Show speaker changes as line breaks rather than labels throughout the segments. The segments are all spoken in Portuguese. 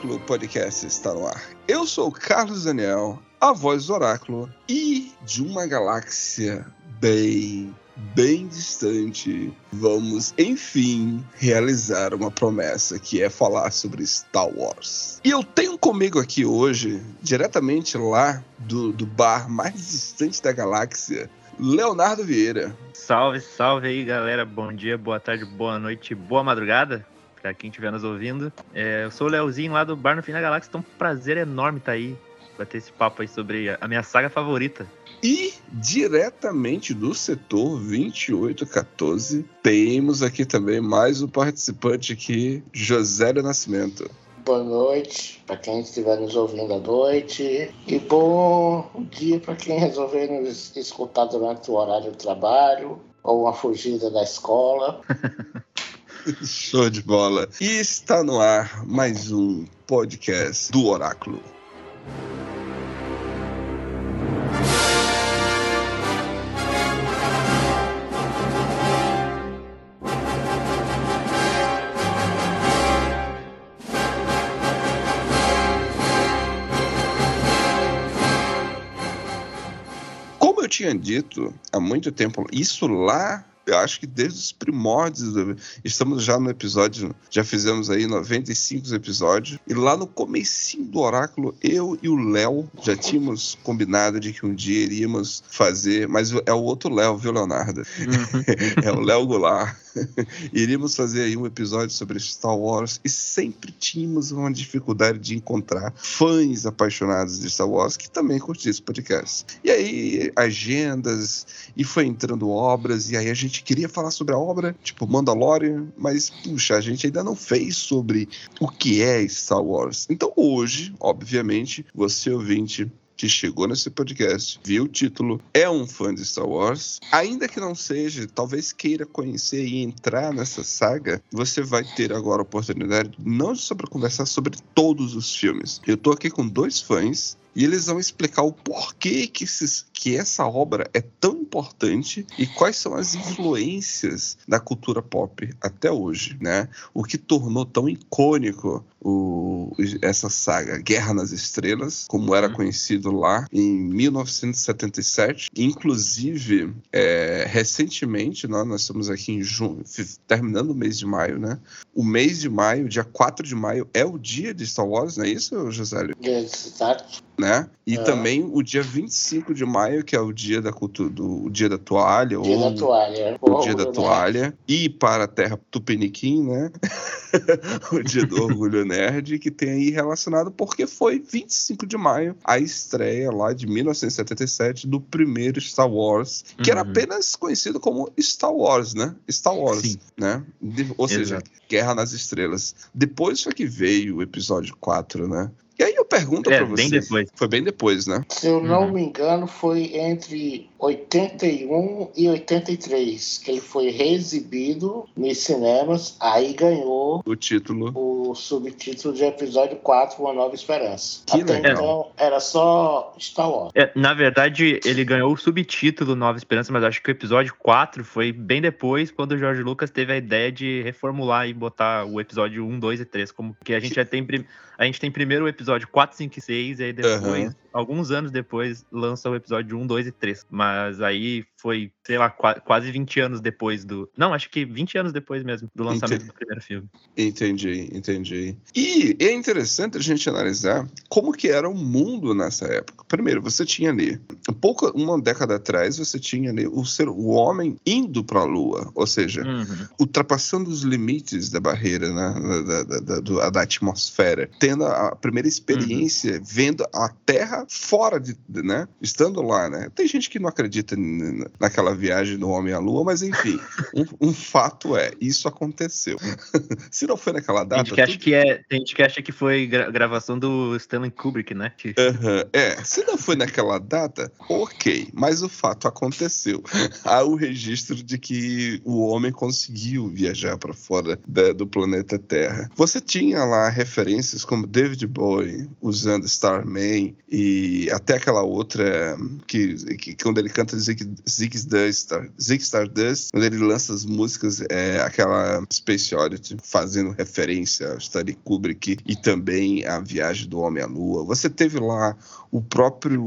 Oráculo Podcast está no ar. Eu sou Carlos Daniel, a voz do Oráculo, e de uma galáxia bem, bem distante, vamos enfim realizar uma promessa que é falar sobre Star Wars. E eu tenho comigo aqui hoje, diretamente lá do, do bar mais distante da galáxia, Leonardo Vieira.
Salve, salve aí, galera. Bom dia, boa tarde, boa noite, boa madrugada para quem estiver nos ouvindo. É, eu sou o Leozinho lá do Bar no Fim da Galáxia, então um prazer enorme estar tá aí bater esse papo aí sobre a minha saga favorita.
E diretamente do setor 2814, temos aqui também mais um participante aqui, José do Nascimento.
Boa noite para quem estiver nos ouvindo à noite e bom dia para quem resolver nos escutar durante o horário do trabalho ou uma fugida da escola.
Show de bola. E está no ar mais um podcast do Oráculo. Como eu tinha dito há muito tempo, isso lá eu acho que desde os primórdios, do, estamos já no episódio, já fizemos aí 95 episódios, e lá no comecinho do Oráculo, eu e o Léo já tínhamos combinado de que um dia iríamos fazer, mas é o outro Léo, viu, Leonardo? Uhum. é o Léo Goulart. iríamos fazer aí um episódio sobre Star Wars e sempre tínhamos uma dificuldade de encontrar fãs apaixonados de Star Wars que também curtissem esse podcast. E aí, agendas, e foi entrando obras, e aí a gente queria falar sobre a obra, tipo Mandalorian, mas puxa, a gente ainda não fez sobre o que é Star Wars. Então hoje, obviamente, você ouvinte que chegou nesse podcast, viu o título, é um fã de Star Wars, ainda que não seja, talvez queira conhecer e entrar nessa saga, você vai ter agora a oportunidade não só para conversar sobre todos os filmes. Eu tô aqui com dois fãs e eles vão explicar o porquê que, esses, que essa obra é tão importante e quais são as influências da cultura pop até hoje, né? O que tornou tão icônico o, essa saga Guerra nas Estrelas, como era uhum. conhecido lá em 1977. Inclusive, é, recentemente, nós, nós estamos aqui em junho, terminando o mês de maio, né? O mês de maio, dia 4 de maio, é o dia de Star Wars, não é isso, José?
Exato
né? E é. também o dia 25 de maio, que é o dia da cultura, do o dia da toalha,
dia
ou
da toalha.
o dia da toalha, e para a terra tupiniquim, né? o dia do orgulho nerd, que tem aí relacionado porque foi 25 de maio a estreia lá de 1977 do primeiro Star Wars, que uhum. era apenas conhecido como Star Wars, né? Star Wars, Sim. né? Ou seja, Exato. Guerra nas Estrelas. Depois foi que veio o episódio 4, né? E aí eu pergunto é, pra você.
Bem depois.
Foi bem depois, né?
Se eu não uhum. me engano, foi entre 81 e 83 que ele foi reexibido nos cinemas, aí ganhou
o título.
O subtítulo de episódio 4, Uma Nova Esperança.
Que Até legal.
então era só Star Wars.
É, na verdade, ele ganhou o subtítulo Nova Esperança, mas acho que o episódio 4 foi bem depois, quando o George Lucas teve a ideia de reformular e botar o episódio 1, 2 e 3, como que a gente já tem a gente tem primeiro o episódio 4, 5 e 6, e aí depois, uhum. Alguns anos depois, lança o episódio 1, 2 e 3. Mas aí foi, sei lá, quase 20 anos depois do. Não, acho que 20 anos depois mesmo do lançamento entendi. do primeiro filme.
Entendi, entendi. E é interessante a gente analisar como que era o mundo nessa época. Primeiro, você tinha ali, pouco, uma década atrás, você tinha ali o, ser, o homem indo para a Lua, ou seja, uhum. ultrapassando os limites da barreira, né, da, da, da, da atmosfera, tendo a primeira experiência, uhum. vendo a Terra fora de, né, estando lá, né. Tem gente que não acredita naquela viagem do homem à lua, mas enfim, um, um fato é, isso aconteceu. Se não foi naquela data.
Tem gente que, acha, que é, tem gente que acha que foi gra gravação do Stanley Kubrick, né?
Uhum, é, se não foi naquela data, ok, mas o fato aconteceu. Há o registro de que o homem conseguiu viajar para fora da, do planeta Terra. Você tinha lá referências como David Bowie usando Starman e, e até aquela outra que, que quando ele canta Zig, Zig Stardust, quando ele lança as músicas, é aquela Space Oddity, fazendo referência a Stanley Kubrick e também a Viagem do Homem à Lua. Você teve lá o próprio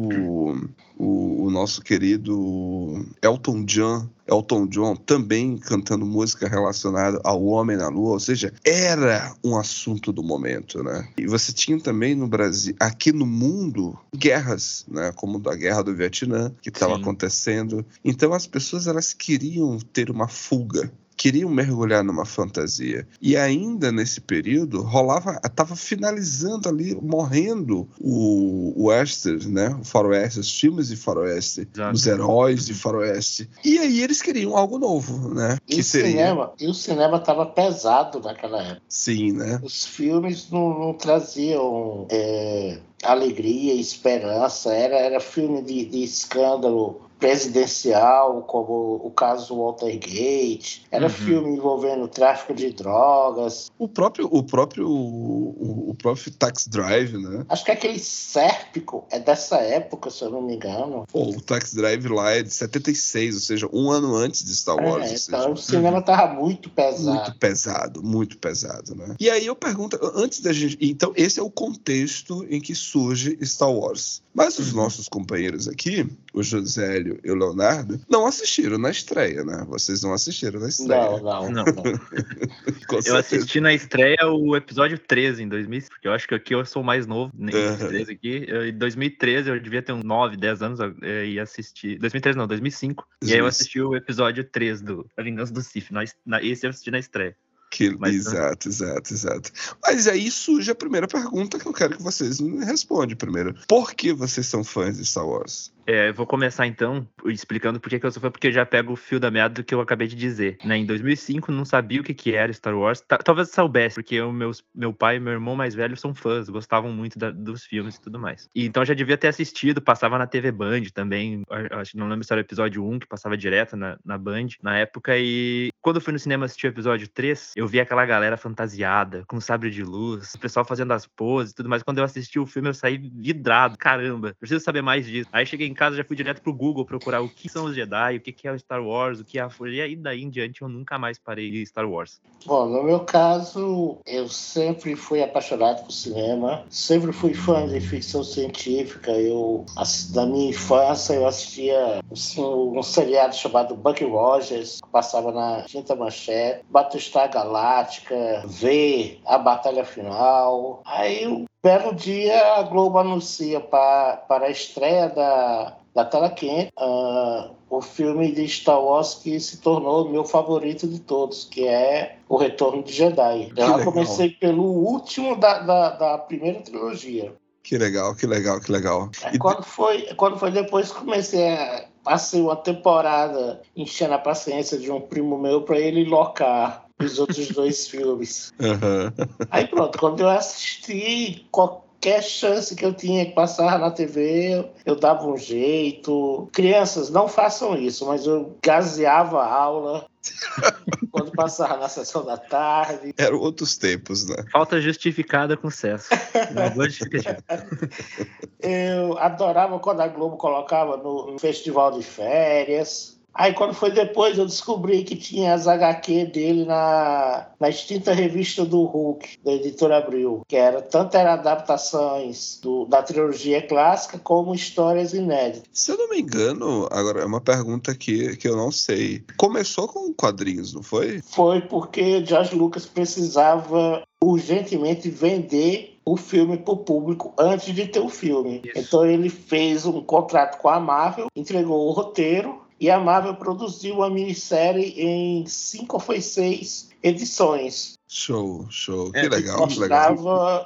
o, o, nosso querido Elton John, Elton John também cantando música relacionada ao Homem na Lua, ou seja, era um assunto do momento, né? E você tinha também no Brasil, aqui no mundo, guerras, né? Como da guerra do Vietnã que estava acontecendo. Então as pessoas elas queriam ter uma fuga queriam mergulhar numa fantasia. E ainda nesse período rolava, estava finalizando ali, morrendo o, o western, né? O faroeste, os filmes de faroeste, Exato. os heróis de faroeste. E aí eles queriam algo novo, né?
E, que o, seria... cinema, e o cinema estava pesado naquela época.
Sim, né?
Os filmes não, não traziam é, alegria, esperança. Era, era filme de, de escândalo presidencial, como o caso Watergate, era uhum. filme envolvendo tráfico de drogas.
O próprio, o próprio, o, o, próprio Tax Drive, né?
Acho que aquele Sérpico é dessa época, se eu não me engano.
Pô, o Tax Drive lá é de 76, ou seja, um ano antes de Star Wars. É,
então
seja,
o cinema tava muito pesado.
Muito pesado, muito pesado, né? E aí eu pergunto, antes da gente... Então, esse é o contexto em que surge Star Wars. Mas os uhum. nossos companheiros aqui, o Josélio e o Leonardo, não assistiram na estreia, né? Vocês não assistiram na estreia.
Não, não, não. não.
eu assisti na estreia o episódio 13 em 2000, porque eu acho que aqui eu sou mais novo, nem uhum. 13 aqui. Eu, em 2013 eu devia ter uns 9, 10 anos e assisti. 2013 não, 2005. Isso. E aí eu assisti o episódio 3 do A Vingança do Sif. Na, na, esse eu assisti na estreia.
Que, Mas, exato, exato, exato. Mas aí surge a primeira pergunta que eu quero que vocês me respondam primeiro. Por que vocês são fãs de Star Wars?
É, eu vou começar então explicando por que eu sou fã, porque eu já pego o fio da meada do que eu acabei de dizer. Né? Em 2005, não sabia o que, que era Star Wars. Talvez soubesse, porque o meus, meu pai e meu irmão mais velho são fãs, gostavam muito da, dos filmes e tudo mais. E, então já devia ter assistido, passava na TV Band também. Acho que não lembro se era o episódio 1, que passava direto na, na Band na época. E quando eu fui no cinema assistir o episódio 3, eu vi aquela galera fantasiada, com sabre de luz, o pessoal fazendo as poses e tudo mais. Quando eu assisti o filme, eu saí vidrado. Caramba, preciso saber mais disso. Aí cheguei em casa, já fui direto pro Google procurar o que são os Jedi, o que é o Star Wars, o que é a Força. E aí daí em diante eu nunca mais parei de Star Wars.
Bom, no meu caso, eu sempre fui apaixonado por cinema, sempre fui fã de ficção científica. Eu, na minha infância, eu assistia assim, um seriado chamado Bucky Rogers, que passava na Quinta Manchete, Battlestar Galáctica, V, A Batalha Final. Aí um belo dia a Globo anuncia pra, para a estreia da da tela quente, uh, o filme de Star Wars que se tornou meu favorito de todos, que é O Retorno de Jedi. Que eu comecei pelo último da, da, da, primeira trilogia.
Que legal, que legal, que legal.
e quando, foi, quando foi depois comecei a. Passei uma temporada enchendo a paciência de um primo meu para ele locar os outros dois filmes. Uhum. Aí pronto, quando eu assisti, qualquer chance que eu tinha que passar na TV, eu dava um jeito. Crianças, não façam isso, mas eu gaseava a aula quando passava na sessão da tarde.
Eram outros tempos, né?
Falta justificada com sucesso.
eu adorava quando a Globo colocava no, no festival de férias. Aí quando foi depois eu descobri que tinha as HQ dele na, na extinta revista do Hulk, da editora Abril, que era tanto era adaptações do, da trilogia clássica como histórias inéditas.
Se eu não me engano, agora é uma pergunta que, que eu não sei. Começou com quadrinhos, não foi?
Foi porque George Lucas precisava urgentemente vender o filme para o público antes de ter o filme. Isso. Então ele fez um contrato com a Marvel, entregou o roteiro e a Marvel produziu a minissérie em cinco ou foi seis edições.
Show, show. Que é, legal, que legal.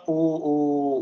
O,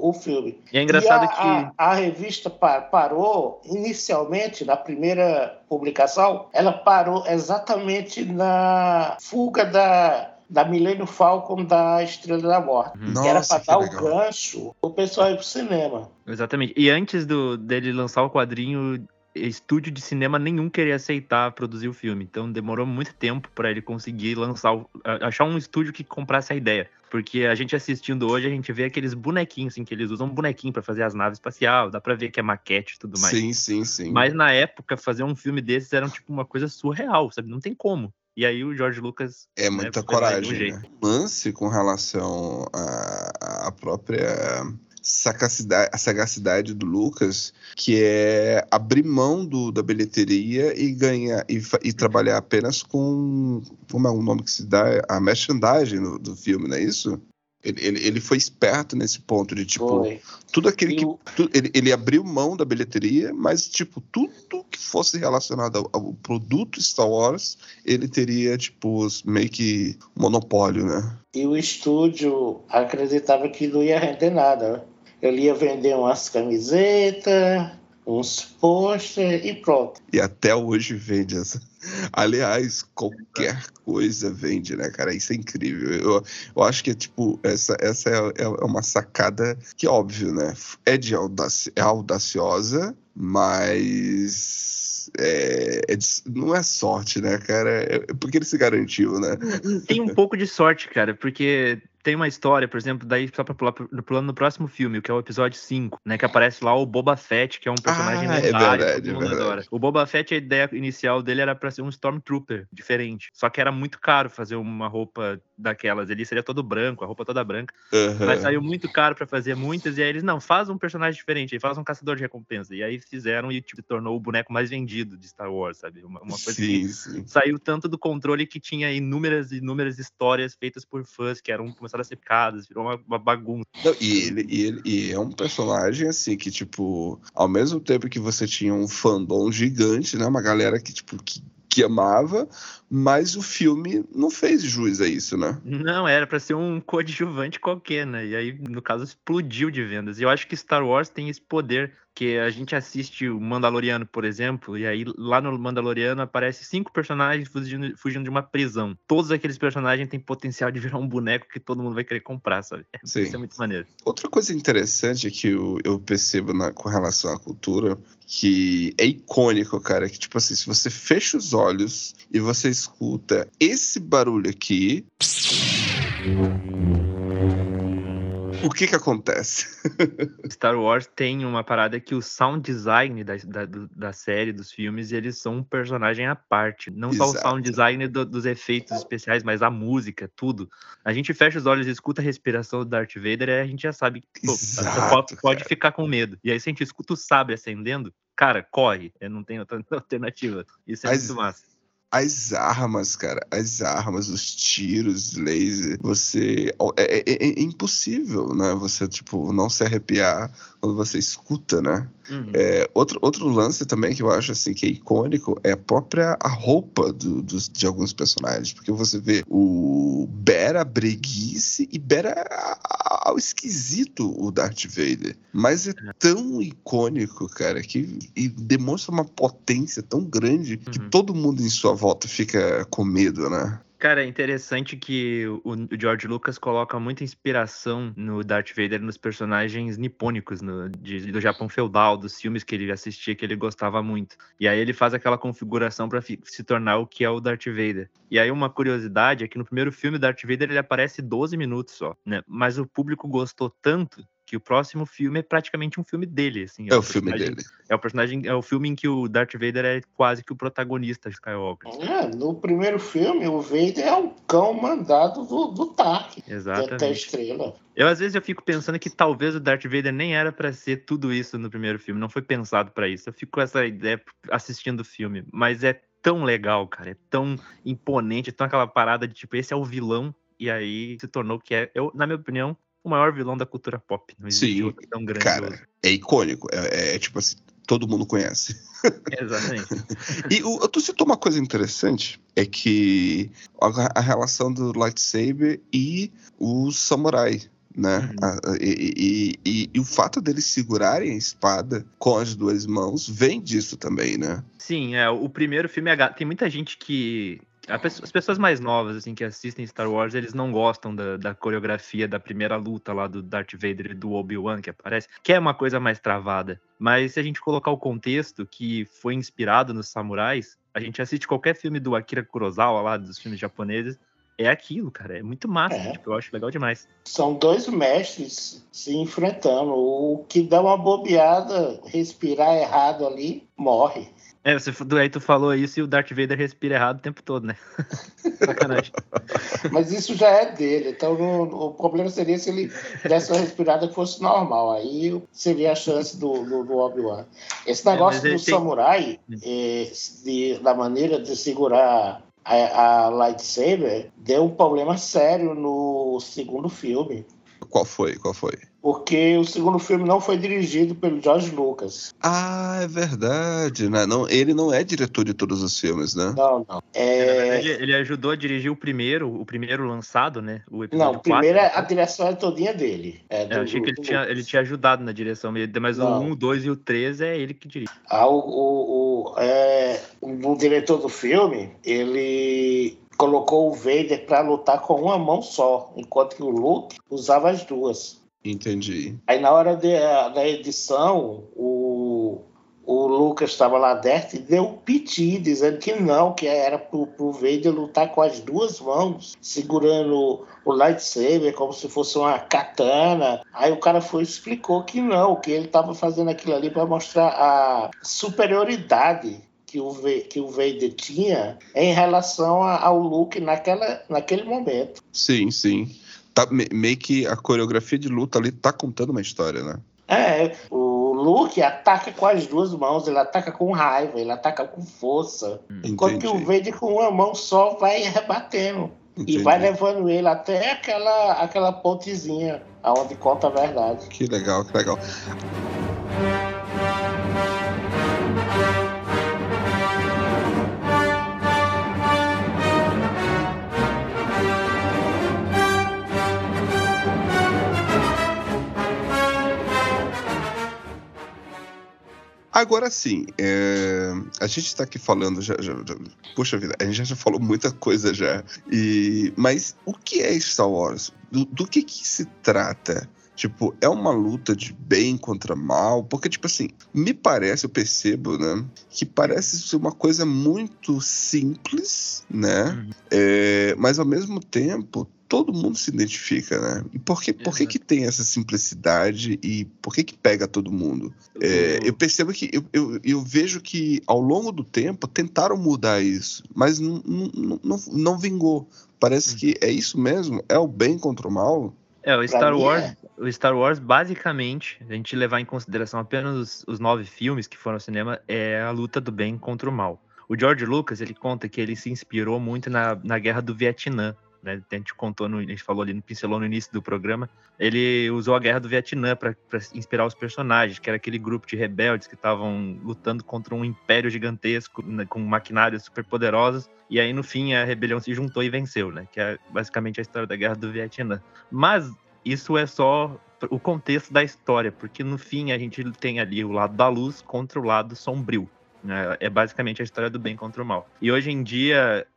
o, o filme.
E é engraçado
e
a, que.
A, a revista parou, inicialmente, na primeira publicação, ela parou exatamente na fuga da, da Milênio Falcon da Estrela da Morte. Uhum. que era para dar legal. o gancho o pessoal ir pro cinema.
Exatamente. E antes do, dele lançar o quadrinho, estúdio de cinema nenhum queria aceitar produzir o filme. Então demorou muito tempo para ele conseguir lançar, o, achar um estúdio que comprasse a ideia. Porque a gente assistindo hoje, a gente vê aqueles bonequinhos, assim, que eles usam um bonequinho para fazer as naves espacial, dá pra ver que é maquete e tudo mais.
Sim, sim, sim.
Mas na época, fazer um filme desses era tipo uma coisa surreal, sabe? Não tem como. E aí o George Lucas.
É né, muita coragem. Um né? Lance com relação à própria sagacidade, a sagacidade do Lucas, que é abrir mão do, da bilheteria e ganhar e, e, trabalhar apenas com como é o nome que se dá a merchandising do, do filme, não é isso? Ele, ele, ele, foi esperto nesse ponto de tipo foi. tudo aquele que tu, ele, ele abriu mão da bilheteria, mas tipo tudo que fosse relacionado ao, ao, produto Star Wars ele teria tipo meio que monopólio, né?
E o estúdio acreditava que não ia render nada. Ele ia vender umas camisetas, uns pôster e pronto.
E até hoje vende essa. Aliás, qualquer coisa vende, né, cara? Isso é incrível. Eu, eu acho que, tipo, essa, essa é, é uma sacada que, óbvio, né? É, de audaci é audaciosa, mas é, é de, não é sorte, né, cara? É, é porque ele se garantiu, né?
Tem um pouco de sorte, cara, porque tem uma história, por exemplo, daí só pra pular no próximo filme, que é o episódio 5, né? Que aparece lá o Boba Fett, que é um personagem
ah, lendário, é verdade, é adora.
O Boba Fett, a ideia inicial dele era pra ser um Stormtrooper diferente. Só que era muito caro fazer uma roupa daquelas. Ele seria todo branco, a roupa toda branca. Uhum. Mas saiu muito caro para fazer muitas, e aí eles, não, faz um personagem diferente, faz um caçador de recompensa. E aí fizeram e tipo, tornou o boneco mais vendido de Star Wars, sabe? Uma, uma coisa sim, que sim. saiu tanto do controle que tinha inúmeras e inúmeras histórias feitas por fãs que eram começaram a ser picadas, virou uma, uma bagunça.
Não, e, ele, e, ele, e é um personagem assim que, tipo, ao mesmo tempo que você tinha um fandom gigante, né? Uma galera que, tipo, que que amava, mas o filme não fez jus a isso, né?
Não, era para ser um coadjuvante qualquer, né? E aí, no caso, explodiu de vendas. E eu acho que Star Wars tem esse poder que a gente assiste o Mandaloriano, por exemplo, e aí lá no Mandaloriano aparece cinco personagens fugindo, fugindo de uma prisão. Todos aqueles personagens têm potencial de virar um boneco que todo mundo vai querer comprar, sabe? Sim. Isso é muito maneiro.
Outra coisa interessante que eu, eu percebo na, com relação à cultura, que é icônico, cara, que tipo assim, se você fecha os olhos e você escuta esse barulho aqui o que que acontece?
Star Wars tem uma parada que o sound design da, da, da série, dos filmes, eles são um personagem à parte. Não Exato. só o sound design do, dos efeitos especiais, mas a música, tudo. A gente fecha os olhos e escuta a respiração do Darth Vader e a gente já sabe que pô, Exato, pode, pode ficar com medo. E aí se a gente escuta o sabre acendendo, cara, corre. Não tem outra alternativa. Isso é mas, muito massa
as armas, cara, as armas, os tiros, laser, você. É, é, é, é, impossível, né? Você, tipo, não se arrepiar quando você escuta, né? Uhum. É, outro, outro lance também que eu acho assim que é icônico é a própria a roupa do, do, de alguns personagens. Porque você vê o Bera breguice e Bera ao esquisito o Darth Vader. Mas é, é tão icônico, cara, que e demonstra uma potência tão grande que uhum. todo mundo em sua volta fica com medo, né?
Cara, é interessante que o George Lucas coloca muita inspiração no Darth Vader nos personagens nipônicos no, de, do Japão feudal, dos filmes que ele assistia, que ele gostava muito. E aí ele faz aquela configuração para se tornar o que é o Darth Vader. E aí uma curiosidade é que no primeiro filme, Darth Vader ele aparece 12 minutos só, né? Mas o público gostou tanto que o próximo filme é praticamente um filme dele, assim.
É, é o filme dele.
É o personagem, é o filme em que o Darth Vader é quase que o protagonista de Skywalker.
É, no primeiro filme, o Vader é o cão mandado do, do Tark.
Exatamente.
Da estrela.
Eu, às vezes, eu fico pensando que talvez o Darth Vader nem era para ser tudo isso no primeiro filme, não foi pensado para isso. Eu fico com essa ideia assistindo o filme, mas é tão legal, cara, é tão imponente, é tão aquela parada de, tipo, esse é o vilão, e aí se tornou que é, eu, na minha opinião, o maior vilão da cultura pop.
Não existe Sim, outro tão grande. Cara, é icônico. É, é, é, tipo assim, todo mundo conhece.
Exatamente.
e o, tu citou uma coisa interessante, é que a, a relação do lightsaber e o samurai né? Uhum. E, e, e, e, o fato deles segurarem a espada com as duas mãos vem disso também, né?
Sim, é. O primeiro filme é. Tem muita gente que As pessoas mais novas, assim, que assistem Star Wars, eles não gostam da, da coreografia da primeira luta lá do Darth Vader e do Obi-Wan que aparece, que é uma coisa mais travada. Mas se a gente colocar o contexto que foi inspirado nos samurais, a gente assiste qualquer filme do Akira Kurosawa lá, dos filmes japoneses, é aquilo, cara. É muito massa. É. Tipo, eu acho legal demais.
São dois mestres se enfrentando. O que dá uma bobeada, respirar errado ali, morre.
É, você, aí tu falou isso e o Darth Vader respira errado o tempo todo, né? Sacanagem.
Mas isso já é dele, então no, o problema seria se ele desse uma respirada que fosse normal. Aí seria a chance do, do, do Obi-Wan. Esse é, negócio é, do tem... samurai, é, de, da maneira de segurar a, a lightsaber, deu um problema sério no segundo filme.
Qual foi? Qual foi?
Porque o segundo filme não foi dirigido pelo George Lucas.
Ah, é verdade, né? Não, ele não é diretor de todos os filmes, né?
Não, não.
É... Ele, ele, ajudou a dirigir o primeiro, o primeiro lançado, né?
O episódio não, o primeiro 4, é, a direção é todinha dele.
É, do, eu achei que ele, tinha, ele tinha ajudado na direção, mas não. o 1, o 2 e o 3 é ele que dirige.
Ah, o, o, o, é, o diretor do filme, ele colocou o Vader para lutar com uma mão só, enquanto que o Luke usava as duas.
Entendi.
Aí na hora de, da edição, o, o Lucas estava lá dentro e deu um piti, dizendo que não, que era pro, pro Vader lutar com as duas mãos, segurando o lightsaber como se fosse uma katana. Aí o cara foi e explicou que não, que ele estava fazendo aquilo ali para mostrar a superioridade que o, que o Vader tinha em relação ao Luke naquela, naquele momento.
Sim, sim tá, meio que a coreografia de luta ali tá contando uma história, né?
É, o Luke ataca com as duas mãos, ele ataca com raiva, ele ataca com força. Entendi. Enquanto que o Vader com uma mão só vai rebatendo. Entendi. E vai levando ele até aquela, aquela pontezinha aonde conta a verdade.
Que legal, que legal. Agora sim, é... a gente está aqui falando já, já, já, Poxa vida, a gente já falou muita coisa já. E... Mas o que é Star Wars? Do, do que, que se trata? Tipo, é uma luta de bem contra mal? Porque, tipo assim, me parece, eu percebo, né? Que parece ser uma coisa muito simples, né? Uhum. É, mas ao mesmo tempo todo mundo se identifica, né? E por que, por que, que tem essa simplicidade e por que, que pega todo mundo? É, eu percebo que eu, eu, eu, vejo que ao longo do tempo tentaram mudar isso, mas não, não, não, não vingou. Parece uhum. que é isso mesmo, é o bem contra o mal.
É, o Star Wars, é. O Star Wars, basicamente, a gente levar em consideração apenas os, os nove filmes que foram ao cinema, é a luta do bem contra o mal. O George Lucas, ele conta que ele se inspirou muito na, na guerra do Vietnã, né? A gente contou, no, a gente falou ali, pincelou no início do programa. Ele usou a guerra do Vietnã para inspirar os personagens, que era aquele grupo de rebeldes que estavam lutando contra um império gigantesco, né, com maquinários super poderosos. E aí, no fim, a rebelião se juntou e venceu, né? Que é basicamente a história da guerra do Vietnã. Mas isso é só o contexto da história, porque no fim a gente tem ali o lado da luz contra o lado sombrio. Né? É basicamente a história do bem contra o mal. E hoje em dia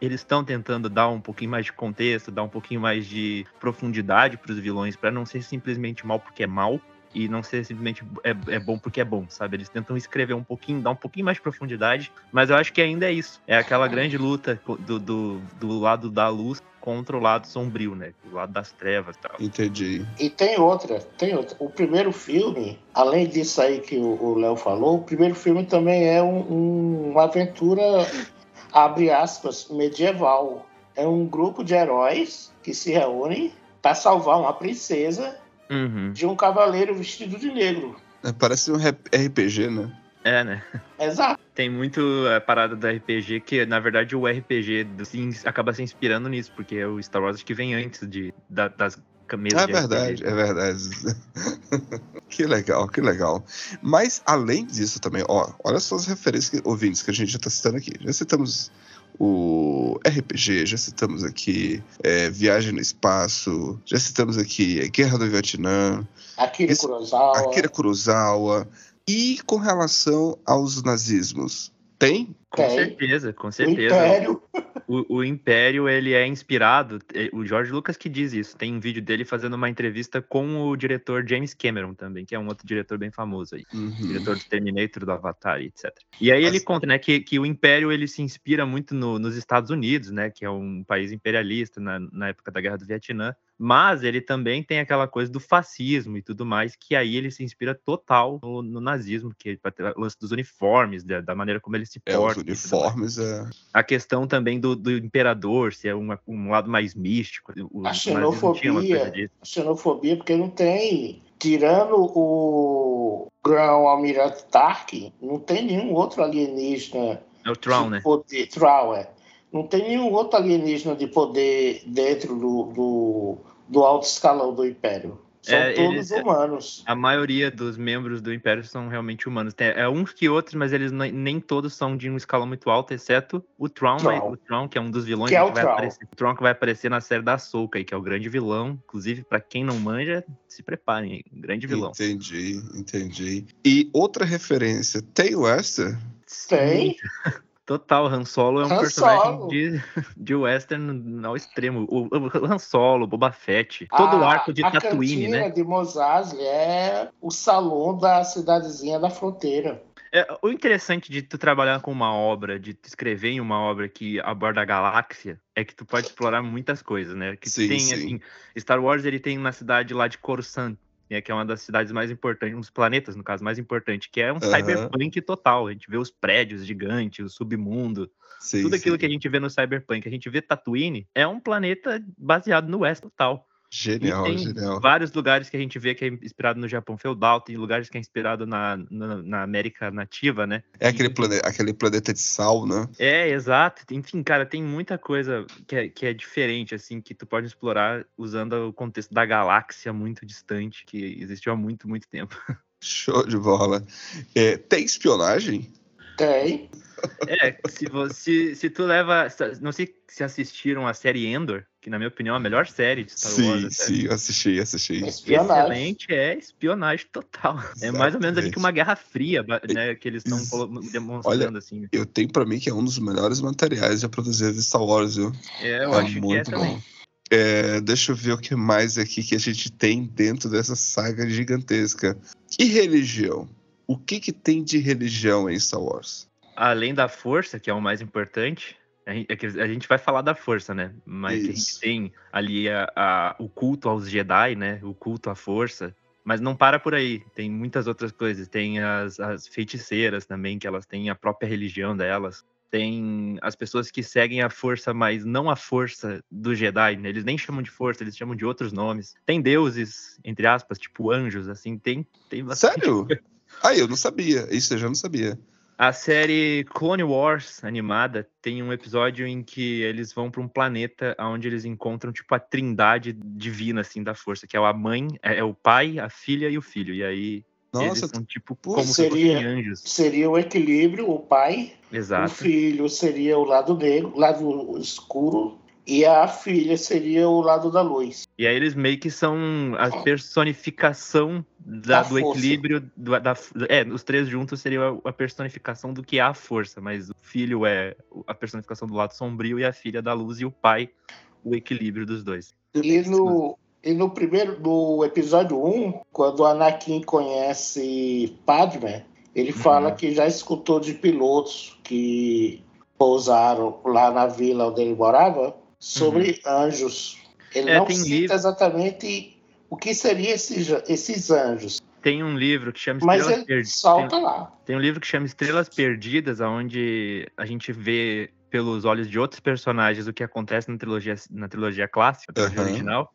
eles estão tentando dar um pouquinho mais de contexto, dar um pouquinho mais de profundidade para os vilões, para não ser simplesmente mal porque é mal e não ser simplesmente é, é, bom porque é bom, sabe? Eles tentam escrever um pouquinho, dar um pouquinho mais de profundidade, mas eu acho que ainda é isso. É aquela grande luta do, do, do lado da luz contra o lado sombrio, né? O lado das trevas e tal.
Entendi.
E tem outra, tem outra. O primeiro filme, além disso aí que o Léo falou, o primeiro filme também é um, um, uma aventura abre aspas, medieval. É um grupo de heróis que se reúnem para salvar uma princesa uhum. de um cavaleiro vestido de negro.
É, parece um RPG, né?
É, né?
Exato.
Tem muito a parada do RPG que, na verdade, o RPG do, acaba se inspirando nisso, porque o Star Wars que vem antes de, da, das
camisa. É verdade, RPG. é verdade. que legal, que legal. Mas, além disso também, ó, olha só as referências que, ouvintes que a gente já está citando aqui. Já citamos o RPG, já citamos aqui é, Viagem no Espaço, já citamos aqui Guerra do Vietnã.
Akira Esse, Kurosawa.
Akira Kurosawa. E com relação aos nazismos, tem
Com certeza, com
O
certeza.
Império.
O, o Império, ele é inspirado, eh, o George Lucas que diz isso, tem um vídeo dele fazendo uma entrevista com o diretor James Cameron também, que é um outro diretor bem famoso aí,
Uhum.
diretor do Terminator, do Avatar, e etc. E aí ele conta, né, que, que o Império, ele se inspira muito no- nos Estados Unidos, né, que é um país imperialista na, na época da Guerra do Vietnã, mas ele também tem aquela coisa do fascismo e tudo mais, que aí ele se inspira total no, no nazismo, que é o lance dos uniformes, da, da maneira como ele se
É,
porta.
Uniformes é.
a questão também do, do imperador, se é uma- um lado mais místico. O,
A xenofobia.
disso.
xenofobia, porque não tem. Tirando o Grão Almirante Tarkin, não tem nenhum outro alienígena
É o né?
poder. Tron, é. Não tem nenhum outro alienígena de poder dentro do, do, do alto escalão do Império. São
É,
todos
eles-
humanos.
A maioria dos membros do Império são realmente humanos. Tem, é uns que outros, mas eles nem, nem todos são de um escalão muito alto, exceto o Tron,
Tron.
mas- o Tron, que é um dos vilões
Que é o
vai
Tron.
aparecer. O Tron que vai aparecer na série da aí, que é o grande vilão. Inclusive, pra quem não manja, se preparem, um grande vilão.
Entendi, entendi. E outra referência, tem Wester?
Tem.
Total, Han Solo é um
Han
personagem
Solo.
de, de western ao extremo. O, o Han Solo, Boba Fett, todo o
A-
arco de
a
Tatooine, né?
de Mos Eisley é o salão da cidadezinha da fronteira.
É, o interessante de tu trabalhar com uma obra, de tu escrever em uma obra que aborda a galáxia, é que tu pode explorar muitas coisas, né? Que tu
Sim,
tem,
sim.
assim, Star Wars ele tem uma cidade lá de Coruscant, né, que é uma das cidades mais importantes, um dos planetas, no caso, mais importante, que é um
Aham.
cyberpunk total. A gente vê os prédios gigantes, o submundo,
Sim,
tudo aquilo
sim.
que a gente vê no cyberpunk. A gente vê Tatooine, é um planeta baseado no West total.
Genial,
e tem
genial.
vários lugares que a gente vê que é inspirado no Japão feudal, tem lugares que é inspirado na, na, na América nativa, né?
É aquele, plane... aquele planeta de sal, né?
É, exato. Enfim, cara, tem muita coisa que é, que é diferente, assim, que tu pode explorar usando o contexto da galáxia muito distante, que existiu há muito, muito tempo.
Show de bola. É, tem espionagem?
Tem.
É, se, você, se tu leva. Não sei se assistiram a série Endor, que na minha opinião é a melhor série de Star Wars.
sim,
até.
sim, eu assisti, assisti.
Espionagem.
Excelente, é espionagem total. É mais ou menos ali que uma Guerra Fria, né? Que eles estão demonstrando, assim.
Eu tenho pra mim que é um dos melhores materiais já produzidos de Star Wars, viu?
É, eu
é
acho que é
muito
também.
bom. É, deixa eu ver o que mais aqui que a gente tem dentro dessa saga gigantesca. E religião? O que que tem de religião em Star Wars?
Além da força, que é o mais importante, a gente, é a gente vai falar da força, né? Mas a gente tem ali a- a- o culto aos Jedi, né? O culto à força. Mas não para por aí. Tem muitas outras coisas. Tem as, as feiticeiras também, que elas têm a própria religião delas. Tem as pessoas que seguem a força, mas não a força do Jedi. Né? Eles nem chamam de força, eles chamam de outros nomes. Tem deuses, entre aspas, tipo anjos, assim. Tem, tem bastante
Sério? Ah, eu não sabia. Isso eu já não sabia.
A série Clone Wars animada tem um episódio em que eles vão para um planeta onde eles encontram tipo a trindade divina assim da força, que é a mãe, é, é o pai, a filha e o filho. E aí eles
Nossa,
são tipo como se
seria-
fossem anjos.
Seria o equilíbrio, o pai, o
Exato.
filho seria o lado negro, lado escuro, e a filha seria o lado da luz.
E aí eles meio que são a personificação da-
Da
do
força.
equilíbrio do- da, é, os três juntos seria a personificação do que é a força, mas o filho é a personificação do lado sombrio e a filha da luz e o pai o equilíbrio dos dois.
E no, e no primeiro, no episódio 1, quando o Anakin conhece Padme, ele
Uhum.
fala que já escutou de pilotos que pousaram lá na vila onde ele morava sobre anjos. Ele
Uhum. É,
não
tem
cita
livro-
exatamente o que seriam esses, esses anjos,
Tem um livro que chama
mas
Estrelas
ele
Perdidas.
solta lá.
Tem um livro que chama Estrelas Perdidas, onde a gente vê pelos olhos de outros personagens o que acontece na trilogia, na trilogia clássica, na trilogia
Aham.
original.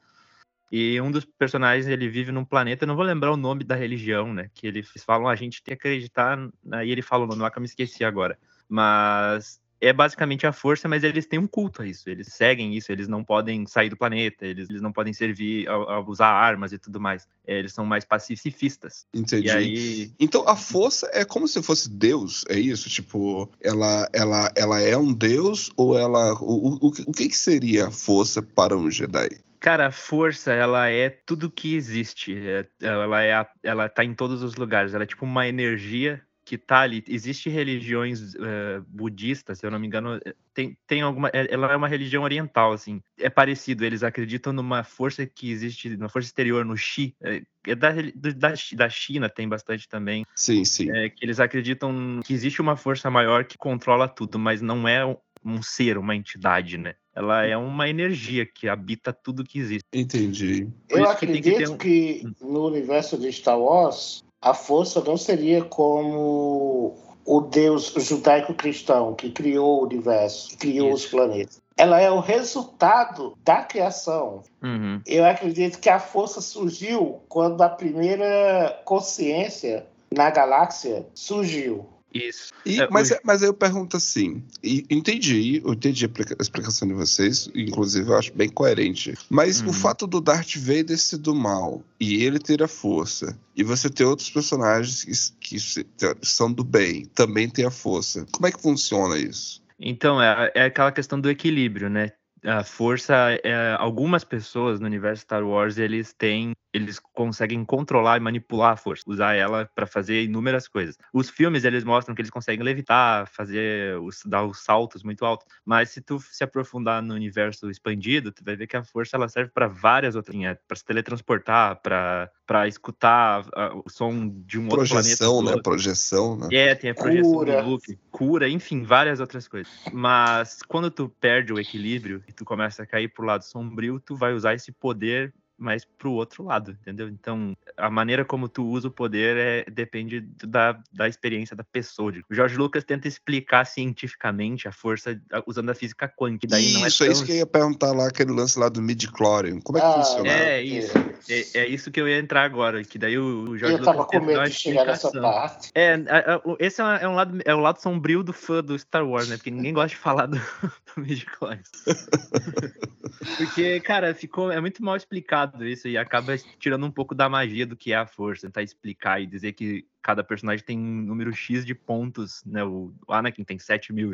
E um dos personagens, ele vive num planeta, eu não vou lembrar o nome da religião, né? Que eles falam, a gente tem que acreditar. Aí ele fala o nome lá que eu me esqueci agora. Mas é basicamente a força, mas eles têm um culto a isso. Eles seguem isso, eles não podem sair do planeta, eles, eles não podem servir a, a usar armas e tudo mais. É, eles são mais pacifistas.
entendi.
Aí,
Então a força é como se fosse Deus, é isso? Tipo, ela, ela, ela é um Deus ou ela. O, o, o que que seria a força para um Jedi?
Cara, a força, ela é tudo que existe. É- ela é ela tá em todos os lugares. Ela é tipo uma energia que tá ali. Existem religiões uh, budistas, se eu não me engano, tem, tem alguma. Ela é uma religião oriental, assim. É parecido, eles acreditam numa força que existe, numa força exterior no Xi. É, da, da, da China tem bastante também.
Sim, sim.
É, que eles acreditam que existe uma força maior que controla tudo, mas não é um ser, uma entidade, né? Ela é uma energia que habita tudo que existe.
Entendi.
Eu acredito que, que, no universo de Star Wars, a força não seria como o Deus judaico-cristão que criou o universo, que criou Isso. os planetas. Ela é o resultado da criação.
Uhum.
Eu acredito que a força surgiu quando a primeira consciência na galáxia surgiu.
Isso.
E, é, mas, hoje... mas aí eu pergunto assim, entendi, eu entendi a explicação de vocês, inclusive eu acho bem coerente. Mas uhum. o fato do Darth Vader ser do mal e ele ter a força, e você ter outros personagens que, que são do bem, também ter a força. Como é que funciona isso?
Então, é, é aquela questão do equilíbrio, né? A força, é, algumas pessoas no universo Star Wars, eles têm eles conseguem controlar e manipular a força, usar ela para fazer inúmeras coisas. Os filmes eles mostram que eles conseguem levitar, fazer os, dar os saltos muito altos, mas se tu se aprofundar no universo expandido, tu vai ver que a força ela serve para várias outras, para se teletransportar, para para escutar o som de um
projeção,
outro planeta.
Né? Projeção, né?
É, tem a projeção cura. do Luke, cura, enfim, várias outras coisas. Mas quando tu perde o equilíbrio e tu começa a cair pro lado sombrio, tu vai usar esse poder mas pro outro lado, entendeu? Então, a maneira como tu usa o poder é, depende da, da experiência da pessoa. O Jorge Lucas tenta explicar cientificamente a força usando a física quântica. Daí
isso,
não é,
tão... é isso que eu ia perguntar lá, aquele lance lá do midi-chlorian. Como é que
ah,
funciona?
É isso. É, é, isso que eu ia entrar agora, que daí o, Jorge
eu
Lucas
tava com medo de chegar nessa parte.
É, a, a, esse é, uma, é, um lado, é o lado sombrio do fã do Star Wars, né? Porque ninguém gosta de falar do, do midi-chlorian. Porque, cara, ficou, é muito mal explicado isso e acaba tirando um pouco da magia do que é a força, tentar explicar e dizer que cada personagem tem um número X de pontos, né? O Anakin tem 7 mil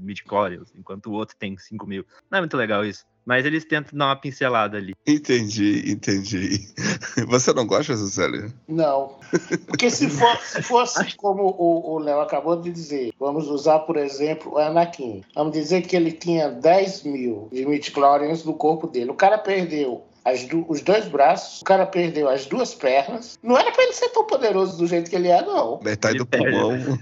midichlorians, enquanto o outro tem 5 mil. Não é muito legal isso. Mas eles tentam dar uma pincelada ali.
Entendi, entendi. Você não gosta, Cecília?
Não. Porque se, for, se fosse como o Léo acabou de dizer, vamos usar, por exemplo, o Anakin. Vamos dizer que ele tinha 10 mil de midichlorians no corpo dele. O cara perdeu do, os dois braços, o cara perdeu as duas pernas. Não era pra ele ser tão poderoso do jeito que ele é, não.
Metade ele do pulmão.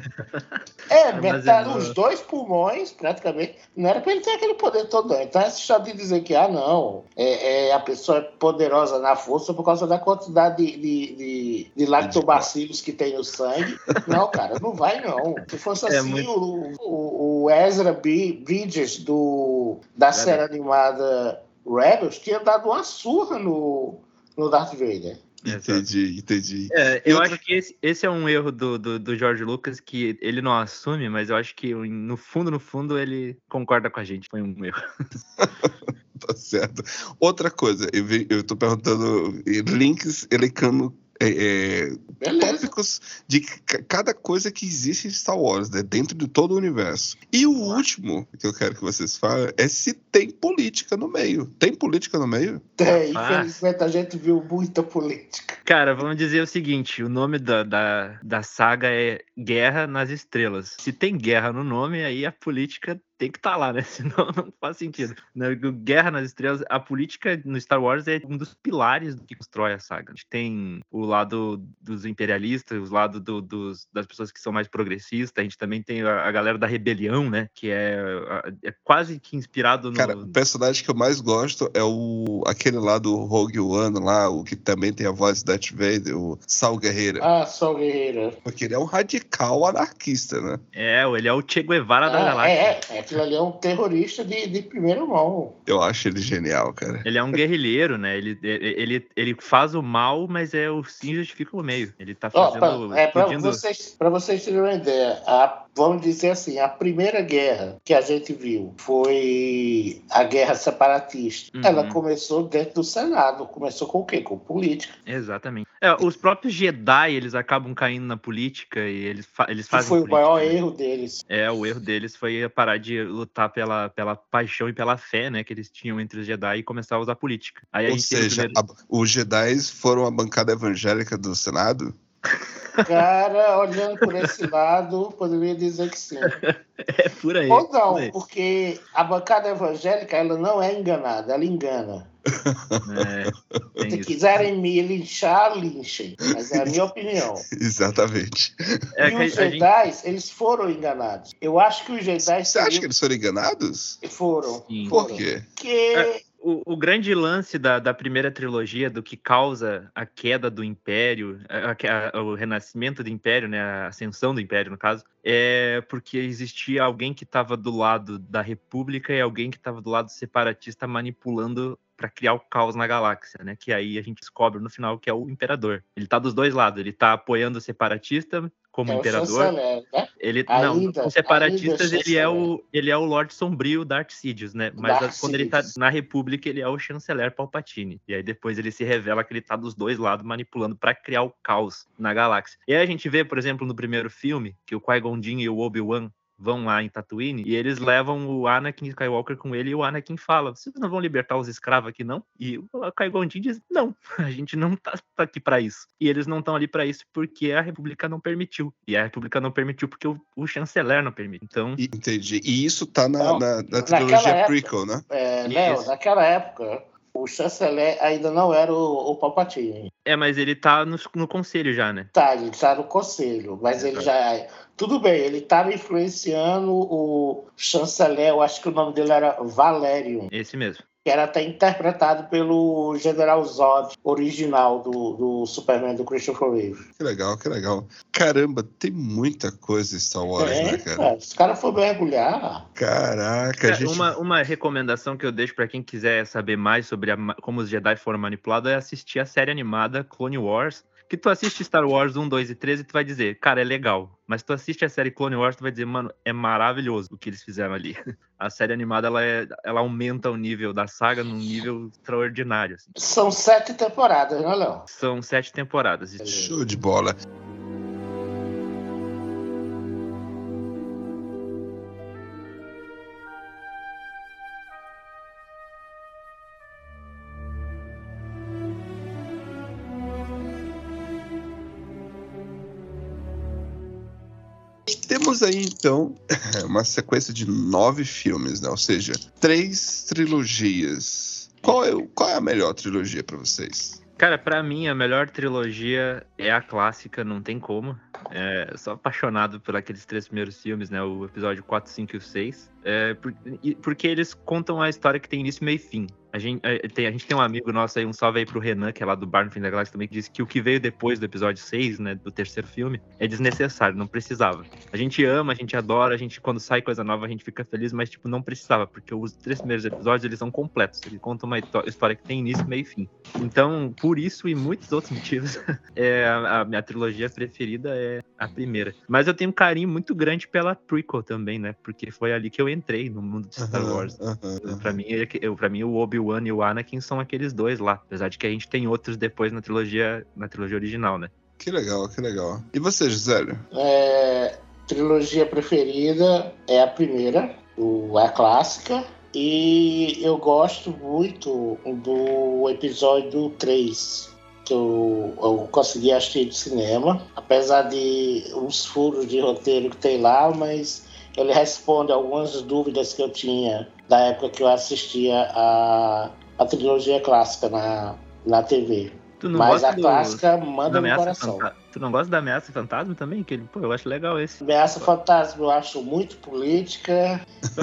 É, metade, os dois pulmões, praticamente. Não era pra ele ter aquele poder todo, não. Então, essa história de dizer que, ah, não, é, é, a pessoa é poderosa na força por causa da quantidade de, de, de, de lactobacilos que tem no sangue. Não, cara, não vai, não. Se fosse é assim, muito... o, o, o Ezra B. Bridges do, da série animada Rebels tinha dado uma surra no, no Darth Vader.
Entendi, entendi.
É, eu acho que esse, esse, é um erro do, do, do George Lucas que ele não assume, mas eu acho que no fundo, no fundo, ele concorda com a gente. Foi um erro.
tá certo. Outra coisa, eu, vi, eu tô perguntando links elencando é, é, tópicos de cada coisa que existe em Star Wars, né, dentro de todo o universo. E o último que eu quero que vocês falem é se tem política no meio. Tem política no meio?
Tem, ah. infelizmente a gente viu muita política.
Cara, vamos dizer o seguinte: o nome da, da, da saga é Guerra nas Estrelas. Se tem guerra no nome, aí a política tem que estar tá lá, né? Senão não faz sentido. Na Guerra nas Estrelas, a política no Star Wars é um dos pilares do que constrói a saga. A gente tem o lado dos imperialistas, o lado do, dos, das pessoas que são mais progressistas. A gente também tem a, a galera da rebelião, né? Que é, é, quase que inspirado no.
Cara, o personagem que eu mais gosto é o aquele lá do Rogue One, lá, o que também tem a voz do Darth Vader, o Sal Guerreira.
Ah, Sal Guerreira.
Porque ele é um radical anarquista, né?
É, ele é o Che Guevara ah, da galáxia.
É, é, aquilo ali é um terrorista de, de primeira mão.
Eu acho ele genial, cara.
Ele é um guerrilheiro, né? Ele, ele, ele faz o mal, mas é o sim justifica o meio. Ele tá fazendo.
Oh, pra, é, pra vocês, pra vocês terem uma ideia, a, vamos dizer assim, a primeira guerra que a gente viu foi a guerra separatista. Uhum. Ela começou dentro do Senado. Começou com o quê? Com política.
Exatamente. É, os próprios Jedi, eles acabam caindo na política e eles, fa eles fazem.
Que foi
política,
o maior né? erro deles.
É, o erro deles foi parar de lutar pela, pela paixão e pela fé, né, que eles tinham entre os Jedi e começar a usar política.
Aí Ou seja, primeiro... a, os Jedi foram a bancada evangélica do Senado?
Cara, olhando por esse lado, poderia dizer que sim.
É por aí.
Ou não,
por
porque a bancada evangélica ela não é enganada, ela engana.
É,
Se
isso.
quiserem me linchar, linchem. Mas é a minha opinião.
Exatamente.
É
e os
a gente-
Jedi, eles foram enganados. Eu acho que os Jedi
Você acha
seriam-
que eles foram enganados?
foram.
Sim.
Por
foram.
quê?
Porque
O, grande lance da, da primeira trilogia, do que causa a queda do Império, a- a- o renascimento do Império, né, a ascensão do Império, no caso, é porque existia alguém que estava do lado da República e alguém que estava do lado separatista manipulando para criar o caos na galáxia, né? Que aí a gente descobre no final que é o Imperador. Ele tá dos dois lados, ele tá apoiando o separatista como
é
imperador,
né?
ele
Ainda-
não,
ainda
separatistas ele é o ele é o Lorde Sombrio Darth Sidious, né? Mas
Darth
quando ele tá
Sidious.
na República ele é o chanceler Palpatine. E aí depois ele se revela que ele tá dos dois lados manipulando pra criar o caos na galáxia. E aí a gente vê, por exemplo, no primeiro filme, que o Qui-Gon Jinn e o Obi-Wan vão lá em Tatooine e eles levam o Anakin Skywalker com ele e o Anakin fala: "Vocês não vão libertar os escravos aqui não?" E o Qui-Gon diz: "Não, a gente não tá, tá aqui pra isso". E eles não estão ali pra isso porque a República não permitiu. E a República não permitiu porque o, o chanceler não permite. Então,
Entendi. E isso tá na, na, na
naquela
trilogia
época-
prequel, né?
É, Léo, naquela época, o chanceler ainda não era o, o Palpatine.
é, mas ele tá no, no conselho já, né?
Tá, ele está no conselho, mas ele já. Tudo bem, ele estava influenciando o chanceler, eu acho que o nome dele era Valerium,
Esse mesmo.
Que era até interpretado pelo General Zod, original do, do Superman do Christopher Reeve.
Que legal, que legal. Caramba, tem muita coisa em Star Wars,
é,
né, cara?
os caras foram mergulhar.
Caraca, a
É,
gente.
uma, uma recomendação que eu deixo pra quem quiser saber mais sobre a como os Jedi foram manipulados é assistir a série animada Clone Wars. Que tu assiste Star Wars 1, 2 e 3 e tu vai dizer, cara, é legal. Mas tu assiste a série Clone Wars, tu vai dizer, mano, é maravilhoso o que eles fizeram ali. A série animada, ela, é- ela aumenta o nível da saga num nível extraordinário. assim.
São sete temporadas, né, Léo?
São sete temporadas.
Show de bola. Temos aí então uma sequência de nove filmes, né? Ou seja, três trilogias. Qual é, qual é a melhor trilogia pra vocês?
Cara, pra mim a melhor trilogia é a clássica, não tem como. É, sou apaixonado por aqueles três primeiros filmes, né? O episódio 4, 5 e o 6. É, por- porque eles contam a história que tem início, meio e fim. A gente, é, tem, a gente tem um amigo nosso aí, um salve aí pro Renan, que é lá do Bar no Fim da Galáxia também, que disse que o que veio depois do episódio 6, né? Do terceiro filme, é desnecessário, não precisava. A gente ama, a gente adora, a gente, quando sai coisa nova, a gente fica feliz, mas, tipo, não precisava, porque os três primeiros episódios, eles são completos. Eles contam uma histó- história que tem início, meio e fim. Então, por isso e muitos outros motivos, é, a, a minha trilogia preferida é a primeira. Mas eu tenho um carinho muito grande pela prequel também, né? Porque foi ali que eu entrei no mundo de Star Wars.
aham.
Pra mim, é eu, pra mim, o Obi-Wan e o Anakin são aqueles dois lá. Apesar de que a gente tem outros depois na trilogia, na trilogia original, né?
Que legal, que legal. E você, Gisele?
É, trilogia preferida é a primeira, o, a clássica. E eu gosto muito do episódio 3, que eu, eu consegui assistir de cinema. Apesar de uns furos de roteiro que tem lá, mas ele responde algumas dúvidas que eu tinha da época que eu assistia a, a trilogia clássica na, na TV. Mas a
do-
clássica
da
manda no coração.
Tu não gosta da ameaça fantasma também? Que ele, pô, eu acho legal esse.
Ameaça Fantasma eu acho muito política.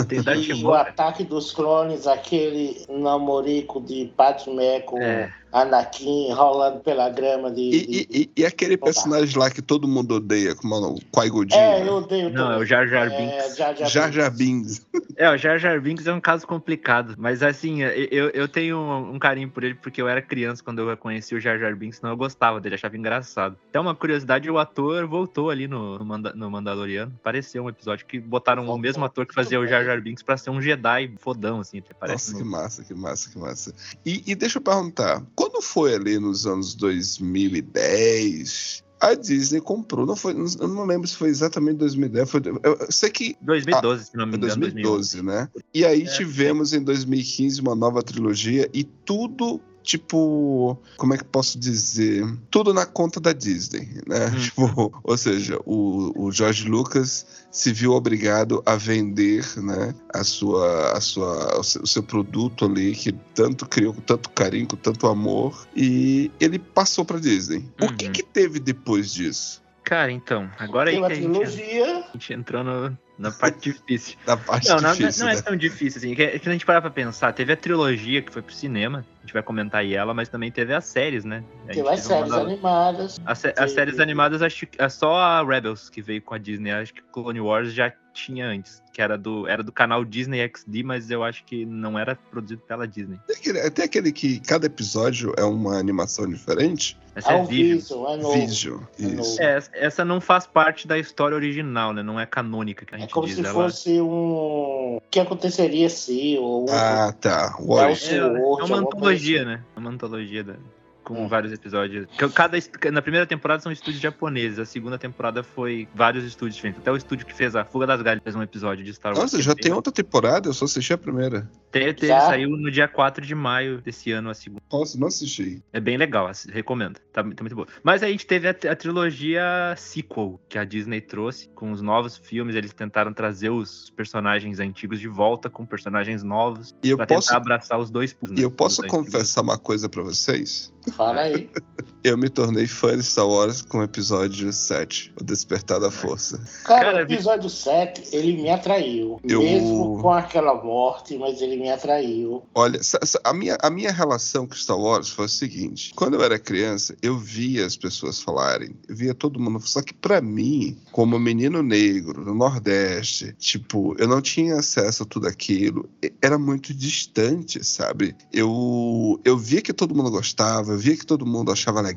Tem
E o ataque dos clones, aquele namorico de Padmé com
É.
Anakin rolando pela grama de.
E,
de-
e- e- e aquele
Opa.
personagem lá que todo mundo odeia, como é o Qui-Gon Jinn,
É,
né?
eu odeio
Não,
também.
é o Jar Jar
É,
Binks.
Jar Jar,
Jar Jar
Binks.
É, o Jar Jar Binks é um caso complicado, mas assim, eu, eu tenho um, carinho por ele porque eu era criança quando eu conheci o Jar Jar Binks, eu gostava dele, achava engraçado. Até uma curiosidade, o ator voltou ali no, no, Manda- no Mandaloriano, pareceu um episódio que botaram o mesmo ator que fazia o Jar. Jar Binks pra ser um Jedi fodão, assim, parece.
Nossa, que
no-
massa, que massa, que massa. E, e deixa eu perguntar, quando foi ali nos anos 2010, a Disney comprou, não foi, eu não lembro se foi exatamente 2010, foi, eu, sei que
2012, se não me engano, 2012.
2012, né? E aí
É,
tivemos em 2015 uma nova trilogia e tudo tipo, como é que posso dizer? Tudo na conta da Disney, né? Hum. Tipo, ou seja, o, o George Lucas se viu obrigado a vender, né, a sua, a sua, o seu, produto ali que tanto criou com tanto carinho, com tanto amor, e ele passou para Disney. Uhum. O que uhum. que teve depois disso?
Cara, então, agora aí que a gente, a gente entrou no, na parte difícil. Na parte não, difícil. Não, não, é né? tão difícil assim. Que, que a gente parar pra pensar, teve a trilogia que foi pro cinema, a gente vai comentar aí ela, mas também teve as séries, né?
Teve as séries animadas.
As, as séries animadas, acho que é só a Rebels que veio com a Disney. Acho que Clone Wars já tinha antes, que era do, era do canal Disney XD, mas eu acho que não era produzido pela Disney.
Tem aquele, tem aquele que cada episódio é uma animação diferente?
Essa é, é Vision. É novo. Vision, é isso. É, essa não faz parte da história original, né? Não é canônica que a é gente
é como
diz.
se ela... fosse um... O que aconteceria se... Ou...
Ah, tá.
É, é, uma antologia, assim. né? É uma antologia da com vários episódios. Cada, na primeira temporada são estúdios japoneses, a segunda temporada foi vários estúdios diferentes. Até o estúdio que fez a Fuga das Galhas fez um episódio de Star Wars.
Nossa, já tem outra temporada? Eu só assisti a primeira.
Teve, teve saiu no dia 4 de maio desse ano a segunda.
Nossa, não assisti.
É bem legal, recomendo. Tá, tá muito boa. Mas aí a gente teve a, a, trilogia sequel que a Disney trouxe com os novos filmes. Eles tentaram trazer os personagens antigos de volta com personagens novos
e eu
pra
posso...
tentar abraçar os dois.
E eu posso confessar uma coisa para vocês?
Fala aí.
Eu me tornei fã de Star Wars com o episódio 7, O Despertar da Força.
Cara, o episódio 7, ele me atraiu. Eu... Mesmo com aquela morte, mas ele me atraiu.
Olha, a minha, a minha relação com Star Wars foi o seguinte: quando eu era criança, eu via as pessoas falarem, eu via todo mundo. Só que para mim, como menino negro no Nordeste, tipo, eu não tinha acesso a tudo aquilo. Era muito distante, sabe? Eu, eu via que todo mundo gostava, eu via que todo mundo achava legal